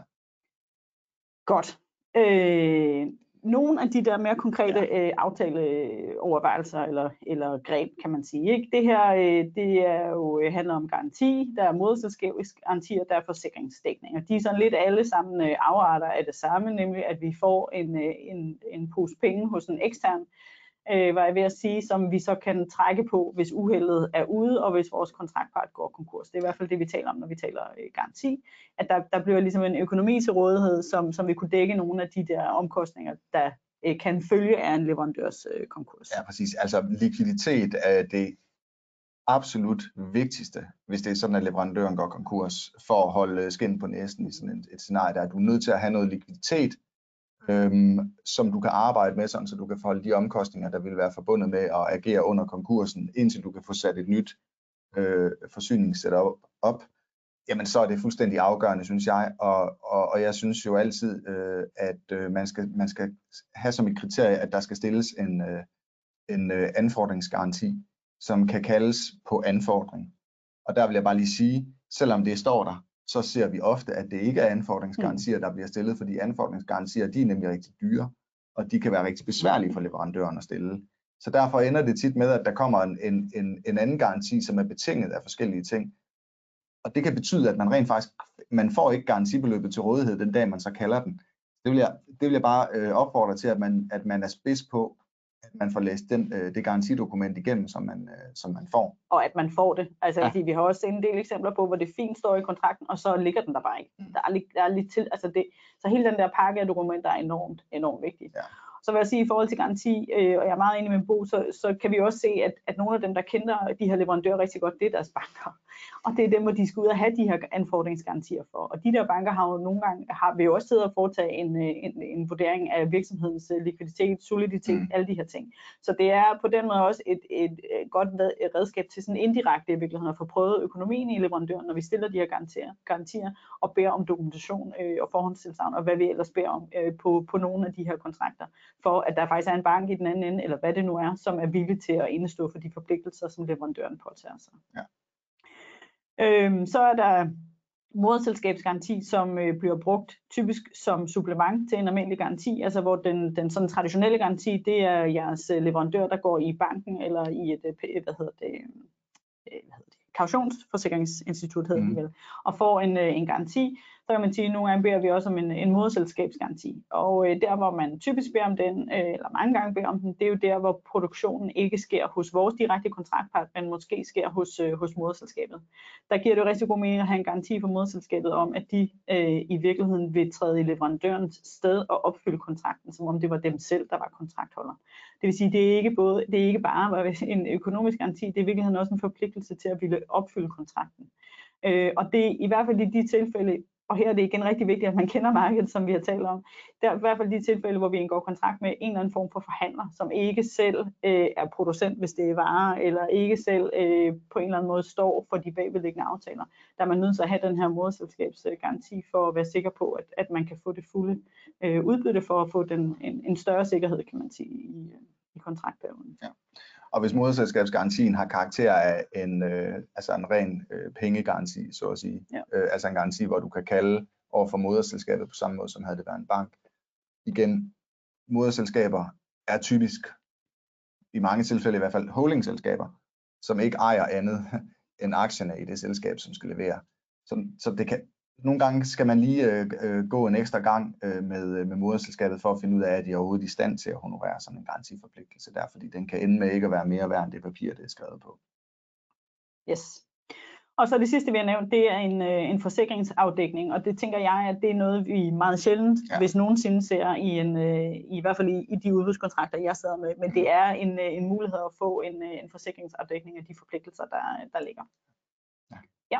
Godt. Øh, nogle af de der mere konkrete ja. øh, aftaleovervejelser eller, eller greb, kan man sige. Ikke? Det her øh, det er jo, øh, handler om garanti, der er moderselskabsk garanti, og der er forsikringsdækning. Og de er sådan lidt alle sammen øh, afarter af det samme, nemlig at vi får en, øh, en, en pose penge hos en ekstern øh, var jeg ved at sige, som vi så kan trække på, hvis uheldet er ude, og hvis vores kontraktpart går konkurs. Det er i hvert fald det, vi taler om, når vi taler øh, garanti. At der, der bliver ligesom en økonomi til rådighed, som, som vi kunne dække nogle af de der omkostninger, der øh, kan følge af en leverandørs øh, konkurs. Ja, præcis. Altså likviditet er det absolut vigtigste, hvis det er sådan, at leverandøren går konkurs, for at holde øh, skin på næsen i sådan et, et scenarie, der er du er nødt til at have noget likviditet, øhm, som du kan arbejde med, sådan, så du kan forholde de omkostninger, der vil være forbundet med at agere under konkursen, indtil du kan få sat et nyt øh, forsyningssetup op, jamen så er det fuldstændig afgørende, synes jeg. Og, og, og jeg synes jo altid, øh, at øh, man, skal, man skal have som et kriterie, at der skal stilles en, øh, en øh, anfordringsgaranti, som kan kaldes på anfordring. Og der vil jeg bare lige sige, selvom det står der, så ser vi ofte, at det ikke er anfordringsgarantier, der bliver stillet, fordi anfordringsgarantier, de er nemlig rigtig dyre, og de kan være rigtig besværlige for leverandøren at stille. Så derfor ender det tit med, at der kommer en, en, en, en anden garanti, som er betinget af forskellige ting. Og det kan betyde, at man rent faktisk, man får ikke garantibeløbet til rådighed den dag, man så kalder den. Det vil jeg, det vil jeg bare øh, opfordre til, at man, at man er spids på, at man får læst den, øh, det garantidokument igennem, som man, øh, som man får. Og at man får det. Altså, ja. fordi vi har også en del eksempler på, hvor det fint står i kontrakten, og så ligger den der bare ikke. Der er, der er lidt til, altså det, så hele den der pakke af dokumenter er enormt, enormt vigtig. Ja. Så vil jeg sige, i forhold til garanti, øh, og jeg er meget enig med Bo, så, så kan vi også se, at, at nogle af dem, der kender de her leverandører rigtig godt, det er deres banker. Og det er dem, hvor de skal ud og have de her anfordringsgarantier for. Og de der banker har jo nogle gange, har vi jo også siddet og foretage en, øh, en, en vurdering af virksomhedens øh, likviditet, soliditet, mm. alle de her ting. Så det er på den måde også et, et, et godt redskab til sådan indirekte i virkeligheden at få prøvet økonomien i leverandøren, når vi stiller de her garantier, garantier og beder om dokumentation øh, og forhåndstilsavn, og hvad vi ellers beder om øh, på, på nogle af de her kontrakter, for at der faktisk er en bank i den anden ende, eller hvad det nu er, som er villig til at indestå for de forpligtelser, som leverandøren påtager sig. Ja. Øhm, så er der moderselskabsgaranti, som øh, bliver brugt typisk som supplement til en almindelig garanti, altså hvor den, den sådan traditionelle garanti, det er jeres øh, leverandør, der går i banken eller i et, øh, hvad hedder det, øh, hvad hedder det kautionsforsikringsinstitut hedder mm. det vel, og får en, en garanti, så kan man sige, at nogle gange beder vi også om en, en moderselskabsgaranti. Og øh, der, hvor man typisk beder om den, øh, eller mange gange beder om den, det er jo der, hvor produktionen ikke sker hos vores direkte kontraktpart, men måske sker hos, øh, hos moderselskabet. Der giver det jo rigtig god mening at have en garanti for moderselskabet om, at de øh, i virkeligheden vil træde i leverandørens sted og opfylde kontrakten, som om det var dem selv, der var kontraktholder. Det vil sige, det er ikke, både, det er ikke bare en økonomisk garanti, det er i virkeligheden også en forpligtelse til at ville opfylde kontrakten. Øh, og det er i hvert fald i de tilfælde, og her er det igen rigtig vigtigt, at man kender markedet, som vi har talt om. Det er i hvert fald de tilfælde, hvor vi indgår kontrakt med en eller anden form for forhandler, som ikke selv øh, er producent, hvis det er varer, eller ikke selv øh, på en eller anden måde står for de bagvedliggende aftaler. Der er man nødt til at have den her moderselskabsgaranti for at være sikker på, at, at man kan få det fulde øh, udbytte for at få den, en, en større sikkerhed, kan man sige, i, øh, i kontraktperioden. Ja. Og hvis moderselskabsgarantien har karakter af en, øh, altså en ren øh, pengegaranti, så at sige, ja. øh, altså en garanti, hvor du kan kalde over for moderselskabet på samme måde, som havde det været en bank. Igen, moderselskaber er typisk, i mange tilfælde i hvert fald, holdingselskaber, som ikke ejer andet end aktierne i det selskab, som skal levere. Så, så det kan, nogle gange skal man lige øh, øh, gå en ekstra gang øh, med, øh, med moderselskabet for at finde ud af, at de er overhovedet i stand til at honorere sådan en garantiforpligtelse der, fordi den kan ende med ikke at være mere værd end det papir, det er skrevet på. Yes. Og så det sidste, vi har nævnt, det er en, øh, en forsikringsafdækning, og det tænker jeg, at det er noget, vi meget sjældent, ja. hvis nogensinde ser i, en, øh, i hvert fald i, i de udbudskontrakter, jeg sidder med, men det er en, øh, en mulighed at få en, en forsikringsafdækning af de forpligtelser, der, der ligger. Ja. ja.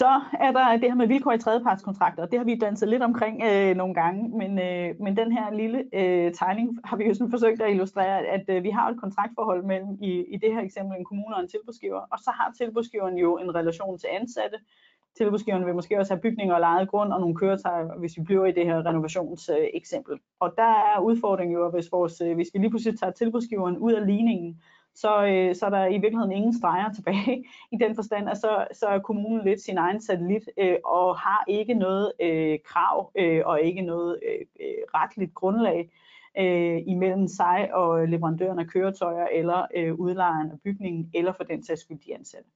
Så er der det her med vilkår i tredjepartskontrakter, og det har vi danset lidt omkring øh, nogle gange, men, øh, men den her lille øh, tegning har vi jo sådan forsøgt at illustrere, at øh, vi har et kontraktforhold mellem, i, i det her eksempel, en kommune og en tilbudsgiver, og så har tilbudsgiveren jo en relation til ansatte. Tilbudsgiveren vil måske også have bygninger og lejet grund og nogle køretøjer, hvis vi bliver i det her renovationseksempel. Øh, og der er udfordringen jo, hvis, vores, øh, hvis vi lige pludselig tager tilbudsgiveren ud af ligningen, så, øh, så er der i virkeligheden ingen streger tilbage i den forstand, at så, så er kommunen lidt sin egen satellit øh, og har ikke noget øh, krav øh, og ikke noget øh, øh, retligt grundlag øh, imellem sig og leverandøren af køretøjer eller øh, udlejeren af bygningen eller for den sags skyld de ansatte.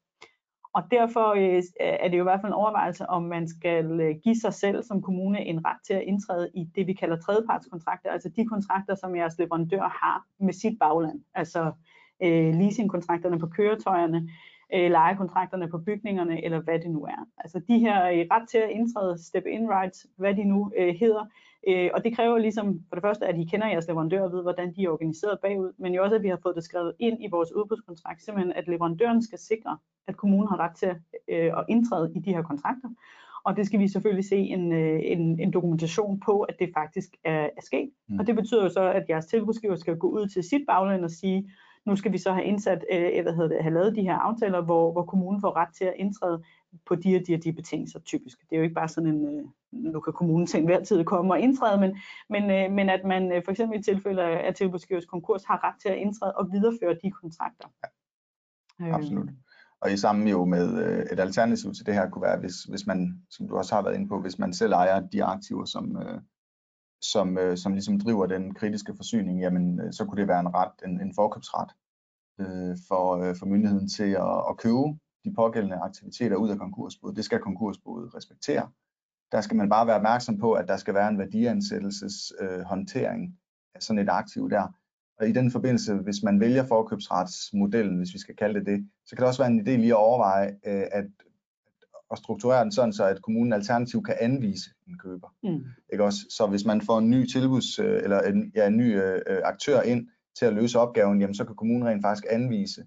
Og derfor øh, er det jo i hvert fald en overvejelse, om man skal øh, give sig selv som kommune en ret til at indtræde i det, vi kalder tredjepartskontrakter, altså de kontrakter, som jeres leverandør har med sit bagland. Altså øh, leasingkontrakterne på køretøjerne, øh, lejekontrakterne på bygningerne, eller hvad det nu er. Altså de her øh, ret til at indtræde step-in rights, hvad de nu øh, hedder, øh, og det kræver ligesom for det første, at I kender jeres leverandør og ved, hvordan de er organiseret bagud, men jo også, at vi har fået det skrevet ind i vores udbudskontrakt, simpelthen at leverandøren skal sikre, at kommunen har ret til øh, at indtræde i de her kontrakter, og det skal vi selvfølgelig se en, øh, en, en dokumentation på, at det faktisk er, er sket. Mm. Og det betyder jo så, at jeres tilbudsgiver skal gå ud til sit bagland og sige, Nu skal vi så have indsat, øh, hvad hedder det, have lavet de her aftaler, hvor, hvor kommunen får ret til at indtræde på de og de og de betingelser typisk. Det er jo ikke bare sådan en, øh, nu kan kommunen til enhver tid komme og indtræde, men, men, øh, men at man øh, for eksempel i tilfælde af tilbudsgivers konkurs har ret til at indtræde og videreføre de kontrakter. Ja, absolut. Og i sammen jo med øh, et alternativ til det her kunne være, hvis, hvis man, som du også har været inde på, hvis man selv ejer de aktiver, som, øh, som, øh, som ligesom driver den kritiske forsyning, jamen øh, så kunne det være en ret, en, en forkøbsret øh, for, øh, for myndigheden til at, at købe de pågældende aktiviteter ud af konkursboet. Det skal konkursboet respektere. Der skal man bare være opmærksom på, at der skal være en værdiansættelseshåndtering øh, håndtering af sådan et aktiv der. Og i den forbindelse, hvis man vælger forkøbsretsmodellen, hvis vi skal kalde det det, så kan det også være en idé lige at overveje øh, at, at strukturere den sådan, så at kommunen alternativt kan anvise en køber. Mm. Ikke også? Så hvis man får en ny tilbuds, øh, eller en, ja, en ny øh, aktør ind til at løse opgaven, jamen så kan kommunen rent faktisk anvise,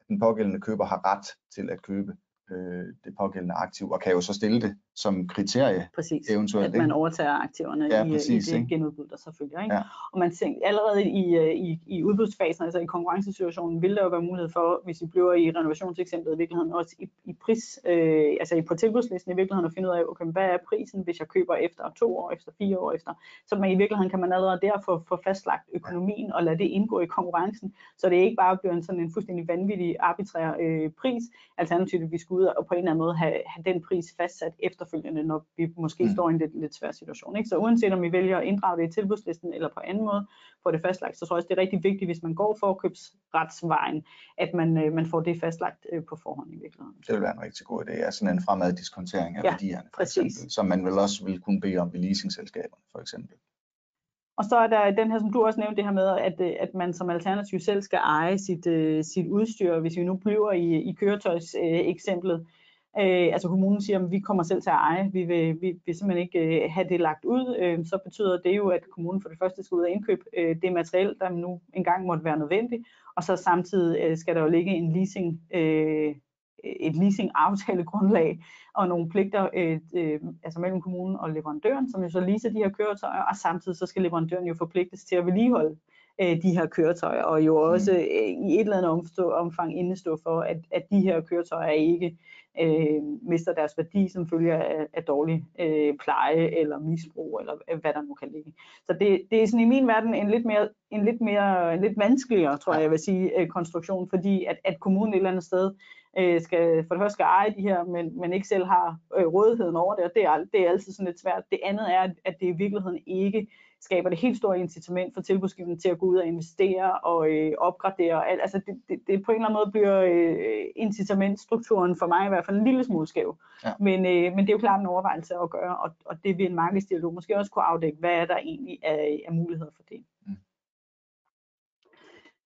at den pågældende køber har ret til at købe øh, det pågældende aktiv, og kan jo så stille det som kriterie præcis. eventuelt. At man overtager aktiverne ja, præcis, i, i det genudbud, der selvfølgelig. Ikke? Ja. Og man tænker, allerede i, øh, i, i udbudsfasen, altså i konkurrencesituationen, vil der jo være mulighed for, hvis vi bliver i renovationseksemplet i virkeligheden, også i, i pris, øh, altså på tilbudslisten i virkeligheden, at finde ud af, okay, hvad er prisen, hvis jeg køber efter to år, efter fire år efter. Så man i virkeligheden kan man allerede der få, få fastlagt økonomien og lade det indgå i konkurrencen, så det ikke bare bliver en sådan en fuldstændig vanvittig arbitrær øh, pris, alternativt vi skulle ud og på en eller anden måde have, have den pris fastsat efterfølgende, når vi måske mm. står i en lidt, lidt svær situation. Ikke? Så uanset om vi vælger at inddrage det i tilbudslisten eller på anden måde, få det fastlagt, så tror jeg også, det er rigtig vigtigt, hvis man går forkøbsretsvejen, at man, øh, man får det fastlagt øh, på forhånd i virkeligheden. Det vil være en rigtig god idé, altså sådan en fremad diskontering af ja, værdierne, for præcis. eksempel, som man vel også vil kunne bede om ved leasingselskaberne, for eksempel. Og så er der den her, som du også nævnte, det her med, at, øh, at man som alternativ selv skal eje sit, øh, sit udstyr. Hvis vi nu bliver i, i køretøjseksemplet, Øh, Øh, altså kommunen siger, at vi kommer selv til at eje, vi vil, vi vil simpelthen ikke øh, have det lagt ud, øh, så betyder det jo, at kommunen for det første skal ud og indkøbe øh, det materiel, der nu engang måtte være nødvendigt, og så samtidig øh, skal der jo ligge en leasing, øh, et leasing-aftalegrundlag og nogle pligter øh, øh, altså mellem kommunen og leverandøren, som jo så leaser de her køretøjer, og samtidig så skal leverandøren jo forpligtes til at vedligeholde øh, de her køretøjer, og jo også mm. øh, i et eller andet omfang indestå for, at, at de her køretøjer ikke øh, mister deres værdi som følge af, af dårlig øh, pleje eller misbrug, eller hvad der nu kan ligge. Så det, det er sådan i min verden en lidt mere, en lidt mere, en lidt vanskeligere, tror jeg, jeg vil sige, øh, konstruktion, fordi at, at kommunen et eller andet sted øh, skal for det første skal eje de her, men, men ikke selv har øh, rådigheden over det, og det er, det er altid sådan lidt svært. Det andet er, at det i virkeligheden ikke skaber det helt store incitament for tilbudsgiverne til at gå ud og investere og øh, opgradere. Altså det, det, det på en eller anden måde bliver øh, incitamentstrukturen for mig i hvert fald en lille smule skæv. Ja. Men, øh, men det er jo klart en overvejelse at gøre, og, og det vil en markedsdialog måske også kunne afdække, hvad er der egentlig af, af muligheder for det.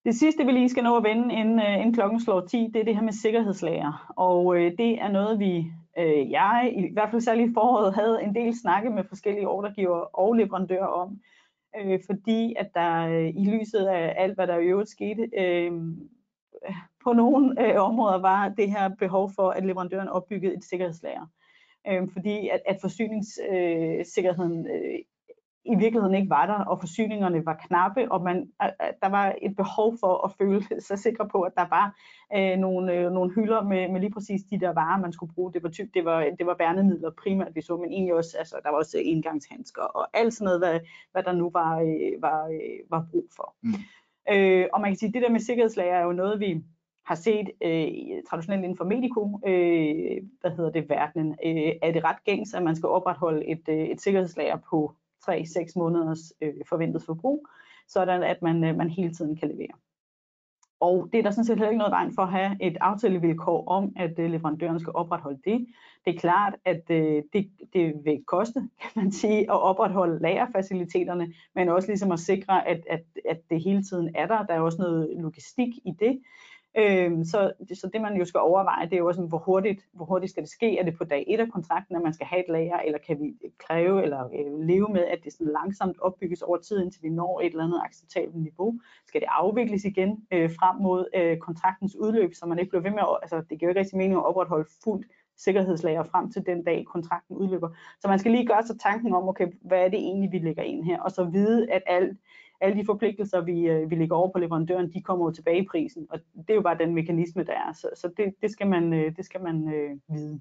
Det sidste, vi lige skal nå at vende, inden, øh, inden klokken slår 10, det er det her med sikkerhedslager. Og øh, det er noget, vi øh, jeg i hvert fald særligt i foråret havde en del snakke med forskellige ordregiver og leverandører om, øh, fordi at der øh, i lyset af alt, hvad der i øvrigt skete, øh, på nogle øh, områder var det her behov for, at leverandøren opbyggede et sikkerhedslager. Øh, fordi at, at forsyningssikkerheden øh, i virkeligheden ikke var der, og forsyningerne var knappe, og man, der var et behov for at føle sig sikker på, at der var øh, nogle, øh, nogle hylder med, med lige præcis de der varer, man skulle bruge. Det var, typ, det var, det var værnemidler primært, vi så, men egentlig også, altså, der var også engangshandsker og alt sådan noget, hvad, hvad der nu var, øh, var, øh, var brug for. Mm. Øh, og man kan sige, at det der med sikkerhedslager er jo noget, vi har set øh, traditionelt inden for medico, øh, hvad hedder det, verdenen, øh, er det ret gængs, at man skal opretholde et, øh, et sikkerhedslager på 3-6 måneders øh, forventet forbrug, sådan at man, øh, man hele tiden kan levere. Og det er der sådan set heller ikke noget vejen for at have et aftalevilkår om, at øh, leverandøren skal opretholde det. Det er klart, at øh, det, det vil koste, kan man sige, at opretholde lagerfaciliteterne, men også ligesom at sikre, at, at, at det hele tiden er der. Der er også noget logistik i det. Øh, så, så det man jo skal overveje, det er jo sådan, hvor hurtigt, hvor hurtigt skal det ske? Er det på dag 1 af kontrakten, at man skal have et lager, eller kan vi kræve eller øh, leve med, at det sådan langsomt opbygges over tid, indtil vi når et eller andet acceptabelt niveau? Skal det afvikles igen øh, frem mod øh, kontraktens udløb, så man ikke bliver ved med at, altså det giver jo ikke rigtig mening at opretholde fuldt sikkerhedslager frem til den dag, kontrakten udløber. Så man skal lige gøre sig tanken om, okay, hvad er det egentlig, vi lægger ind her, og så vide, at alt alle de forpligtelser, vi, øh, vi lægger over på leverandøren, de kommer jo tilbage i prisen, og det er jo bare den mekanisme, der er. Så, så det, det skal man, øh, det skal man øh, vide.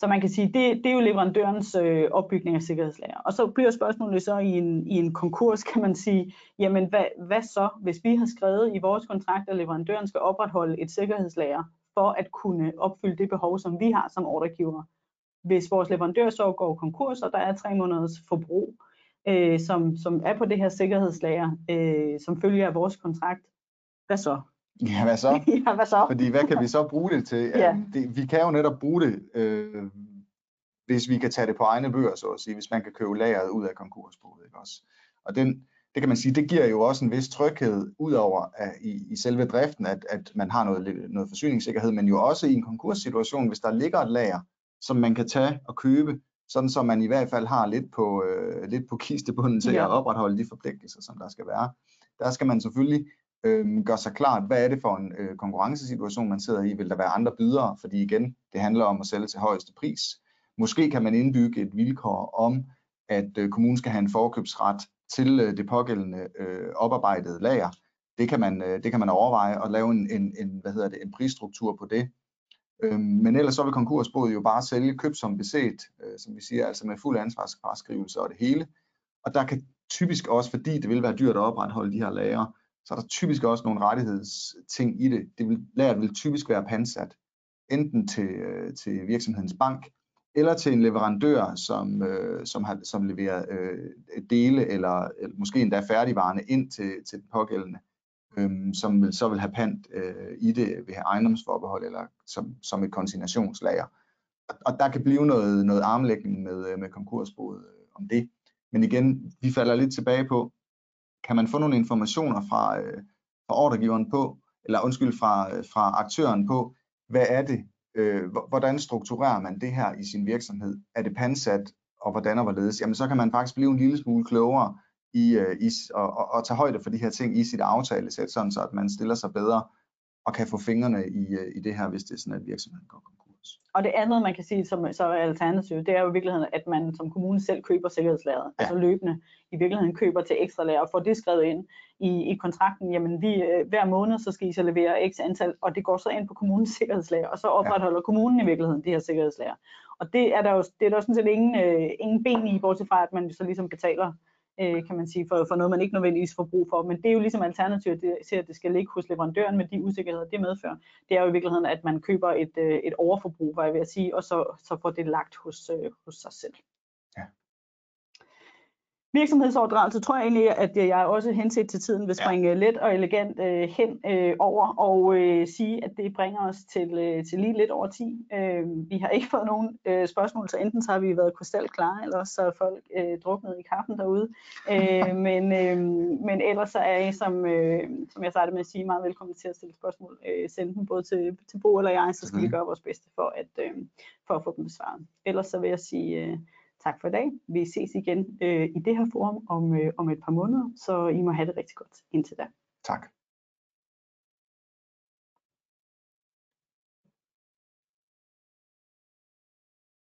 Så man kan sige, det, det er jo leverandørens øh, opbygning af sikkerhedslager. Og så bliver spørgsmålet så i en, i en konkurs, kan man sige, jamen hvad, hvad så, hvis vi har skrevet i vores kontrakt, at leverandøren skal opretholde et sikkerhedslager for at kunne opfylde det behov, som vi har som ordregiver. Hvis vores leverandør så går konkurs, og der er tre måneders forbrug, øh, som, som er på det her sikkerhedslager, øh, som følger af vores kontrakt, hvad så? Ja, hvad så? ja, hvad så? Fordi hvad kan vi så bruge det til? Ja. Det, vi kan jo netop bruge det, øh, hvis vi kan tage det på egne bøger, så at sige, hvis man kan købe lageret ud af konkursboet. Ikke også? Og den, det kan man sige, det giver jo også en vis tryghed ud over at, i, i selve driften, at, at man har noget, noget forsyningssikkerhed, men jo også i en konkurssituation, hvis der ligger et lager, som man kan tage og købe, sådan så man i hvert fald har lidt på, øh, lidt på kistebunden til ja. at opretholde de forpligtelser, som der skal være. Der skal man selvfølgelig øh, gøre sig klart, hvad er det for en øh, konkurrencesituation, man sidder i. Vil der være andre bydere? Fordi igen, det handler om at sælge til højeste pris. Måske kan man indbygge et vilkår om, at øh, kommunen skal have en forkøbsret til øh, det pågældende øh, oparbejdede lager. Det kan man, øh, det kan man overveje at lave en, en, en, hvad hedder det, en prisstruktur på det. Øhm, men ellers så vil konkursboet jo bare sælge køb som beset, øh, som vi siger, altså med fuld ansvarsfraskrivelse og det hele. Og der kan typisk også, fordi det vil være dyrt at opretholde de her lager, så er der typisk også nogle rettighedsting i det. det vil, lageret vil typisk være pansat, enten til, øh, til virksomhedens bank, eller til en leverandør, som, øh, som, har, som leverer øh, dele eller, eller måske endda færdigvarerne ind til, til den pågældende, øh, som så vil have pant øh, i det ved ejendomsforbehold eller som, som et konsignationslager. Og, og der kan blive noget, noget armlægning med, øh, med konkursboet øh, om det. Men igen, vi falder lidt tilbage på, kan man få nogle informationer fra, øh, fra ordregiveren på, eller undskyld, fra, øh, fra aktøren på, hvad er det, øh, hvordan strukturerer man det her i sin virksomhed? Er det pansat, og hvordan og hvorledes? Jamen så kan man faktisk blive en lille smule klogere i, øh, i og, og, og tage højde for de her ting i sit aftalesæt, sådan så at man stiller sig bedre og kan få fingrene i, øh, i det her, hvis det er sådan, at virksomheden går konkurs. Og det andet, man kan sige, som så er alternativ, det er jo i virkeligheden, at man som kommune selv køber sikkerhedslageret, ja. altså løbende i virkeligheden køber til ekstra lager og får det skrevet ind i, i kontrakten, jamen vi, øh, hver måned, så skal I så levere x antal, og det går så ind på kommunens sikkerhedslager, og så opretholder ja. kommunen i virkeligheden de her sikkerhedslager. Og det er der jo, det er der sådan set ingen, øh, ingen ben i, bortset fra, at man så ligesom betaler øh, kan man sige, for, for noget, man ikke nødvendigvis får brug for. Men det er jo ligesom alternativet til, at det skal ligge hos leverandøren med de usikkerheder, det medfører. Det er jo i virkeligheden, at man køber et, øh, et overforbrug, hvad jeg vil sige, og så, så får det lagt hos, øh, hos sig selv. Virksomhedsoverdragelse tror jeg egentlig, at jeg også henset til tiden vil springe ja. let og elegant øh, hen øh, over og øh, sige, at det bringer os til, øh, til lige lidt over 10. Øh, vi har ikke fået nogen øh, spørgsmål, så enten så har vi været krystalklare, eller så er folk øh, druknet i kaffen derude. Øh, men, øh, men ellers så er I, som, øh, som jeg startede med at sige, meget velkommen til at stille spørgsmål. Øh, send dem både til, til Bo eller jeg, så skal mm. vi gøre vores bedste for at, øh, for at få dem besvaret. Ellers så vil jeg sige... Øh, tak for i dag. Vi ses igen øh, i det her forum om, øh, om et par måneder, så I må have det rigtig godt indtil da. Tak.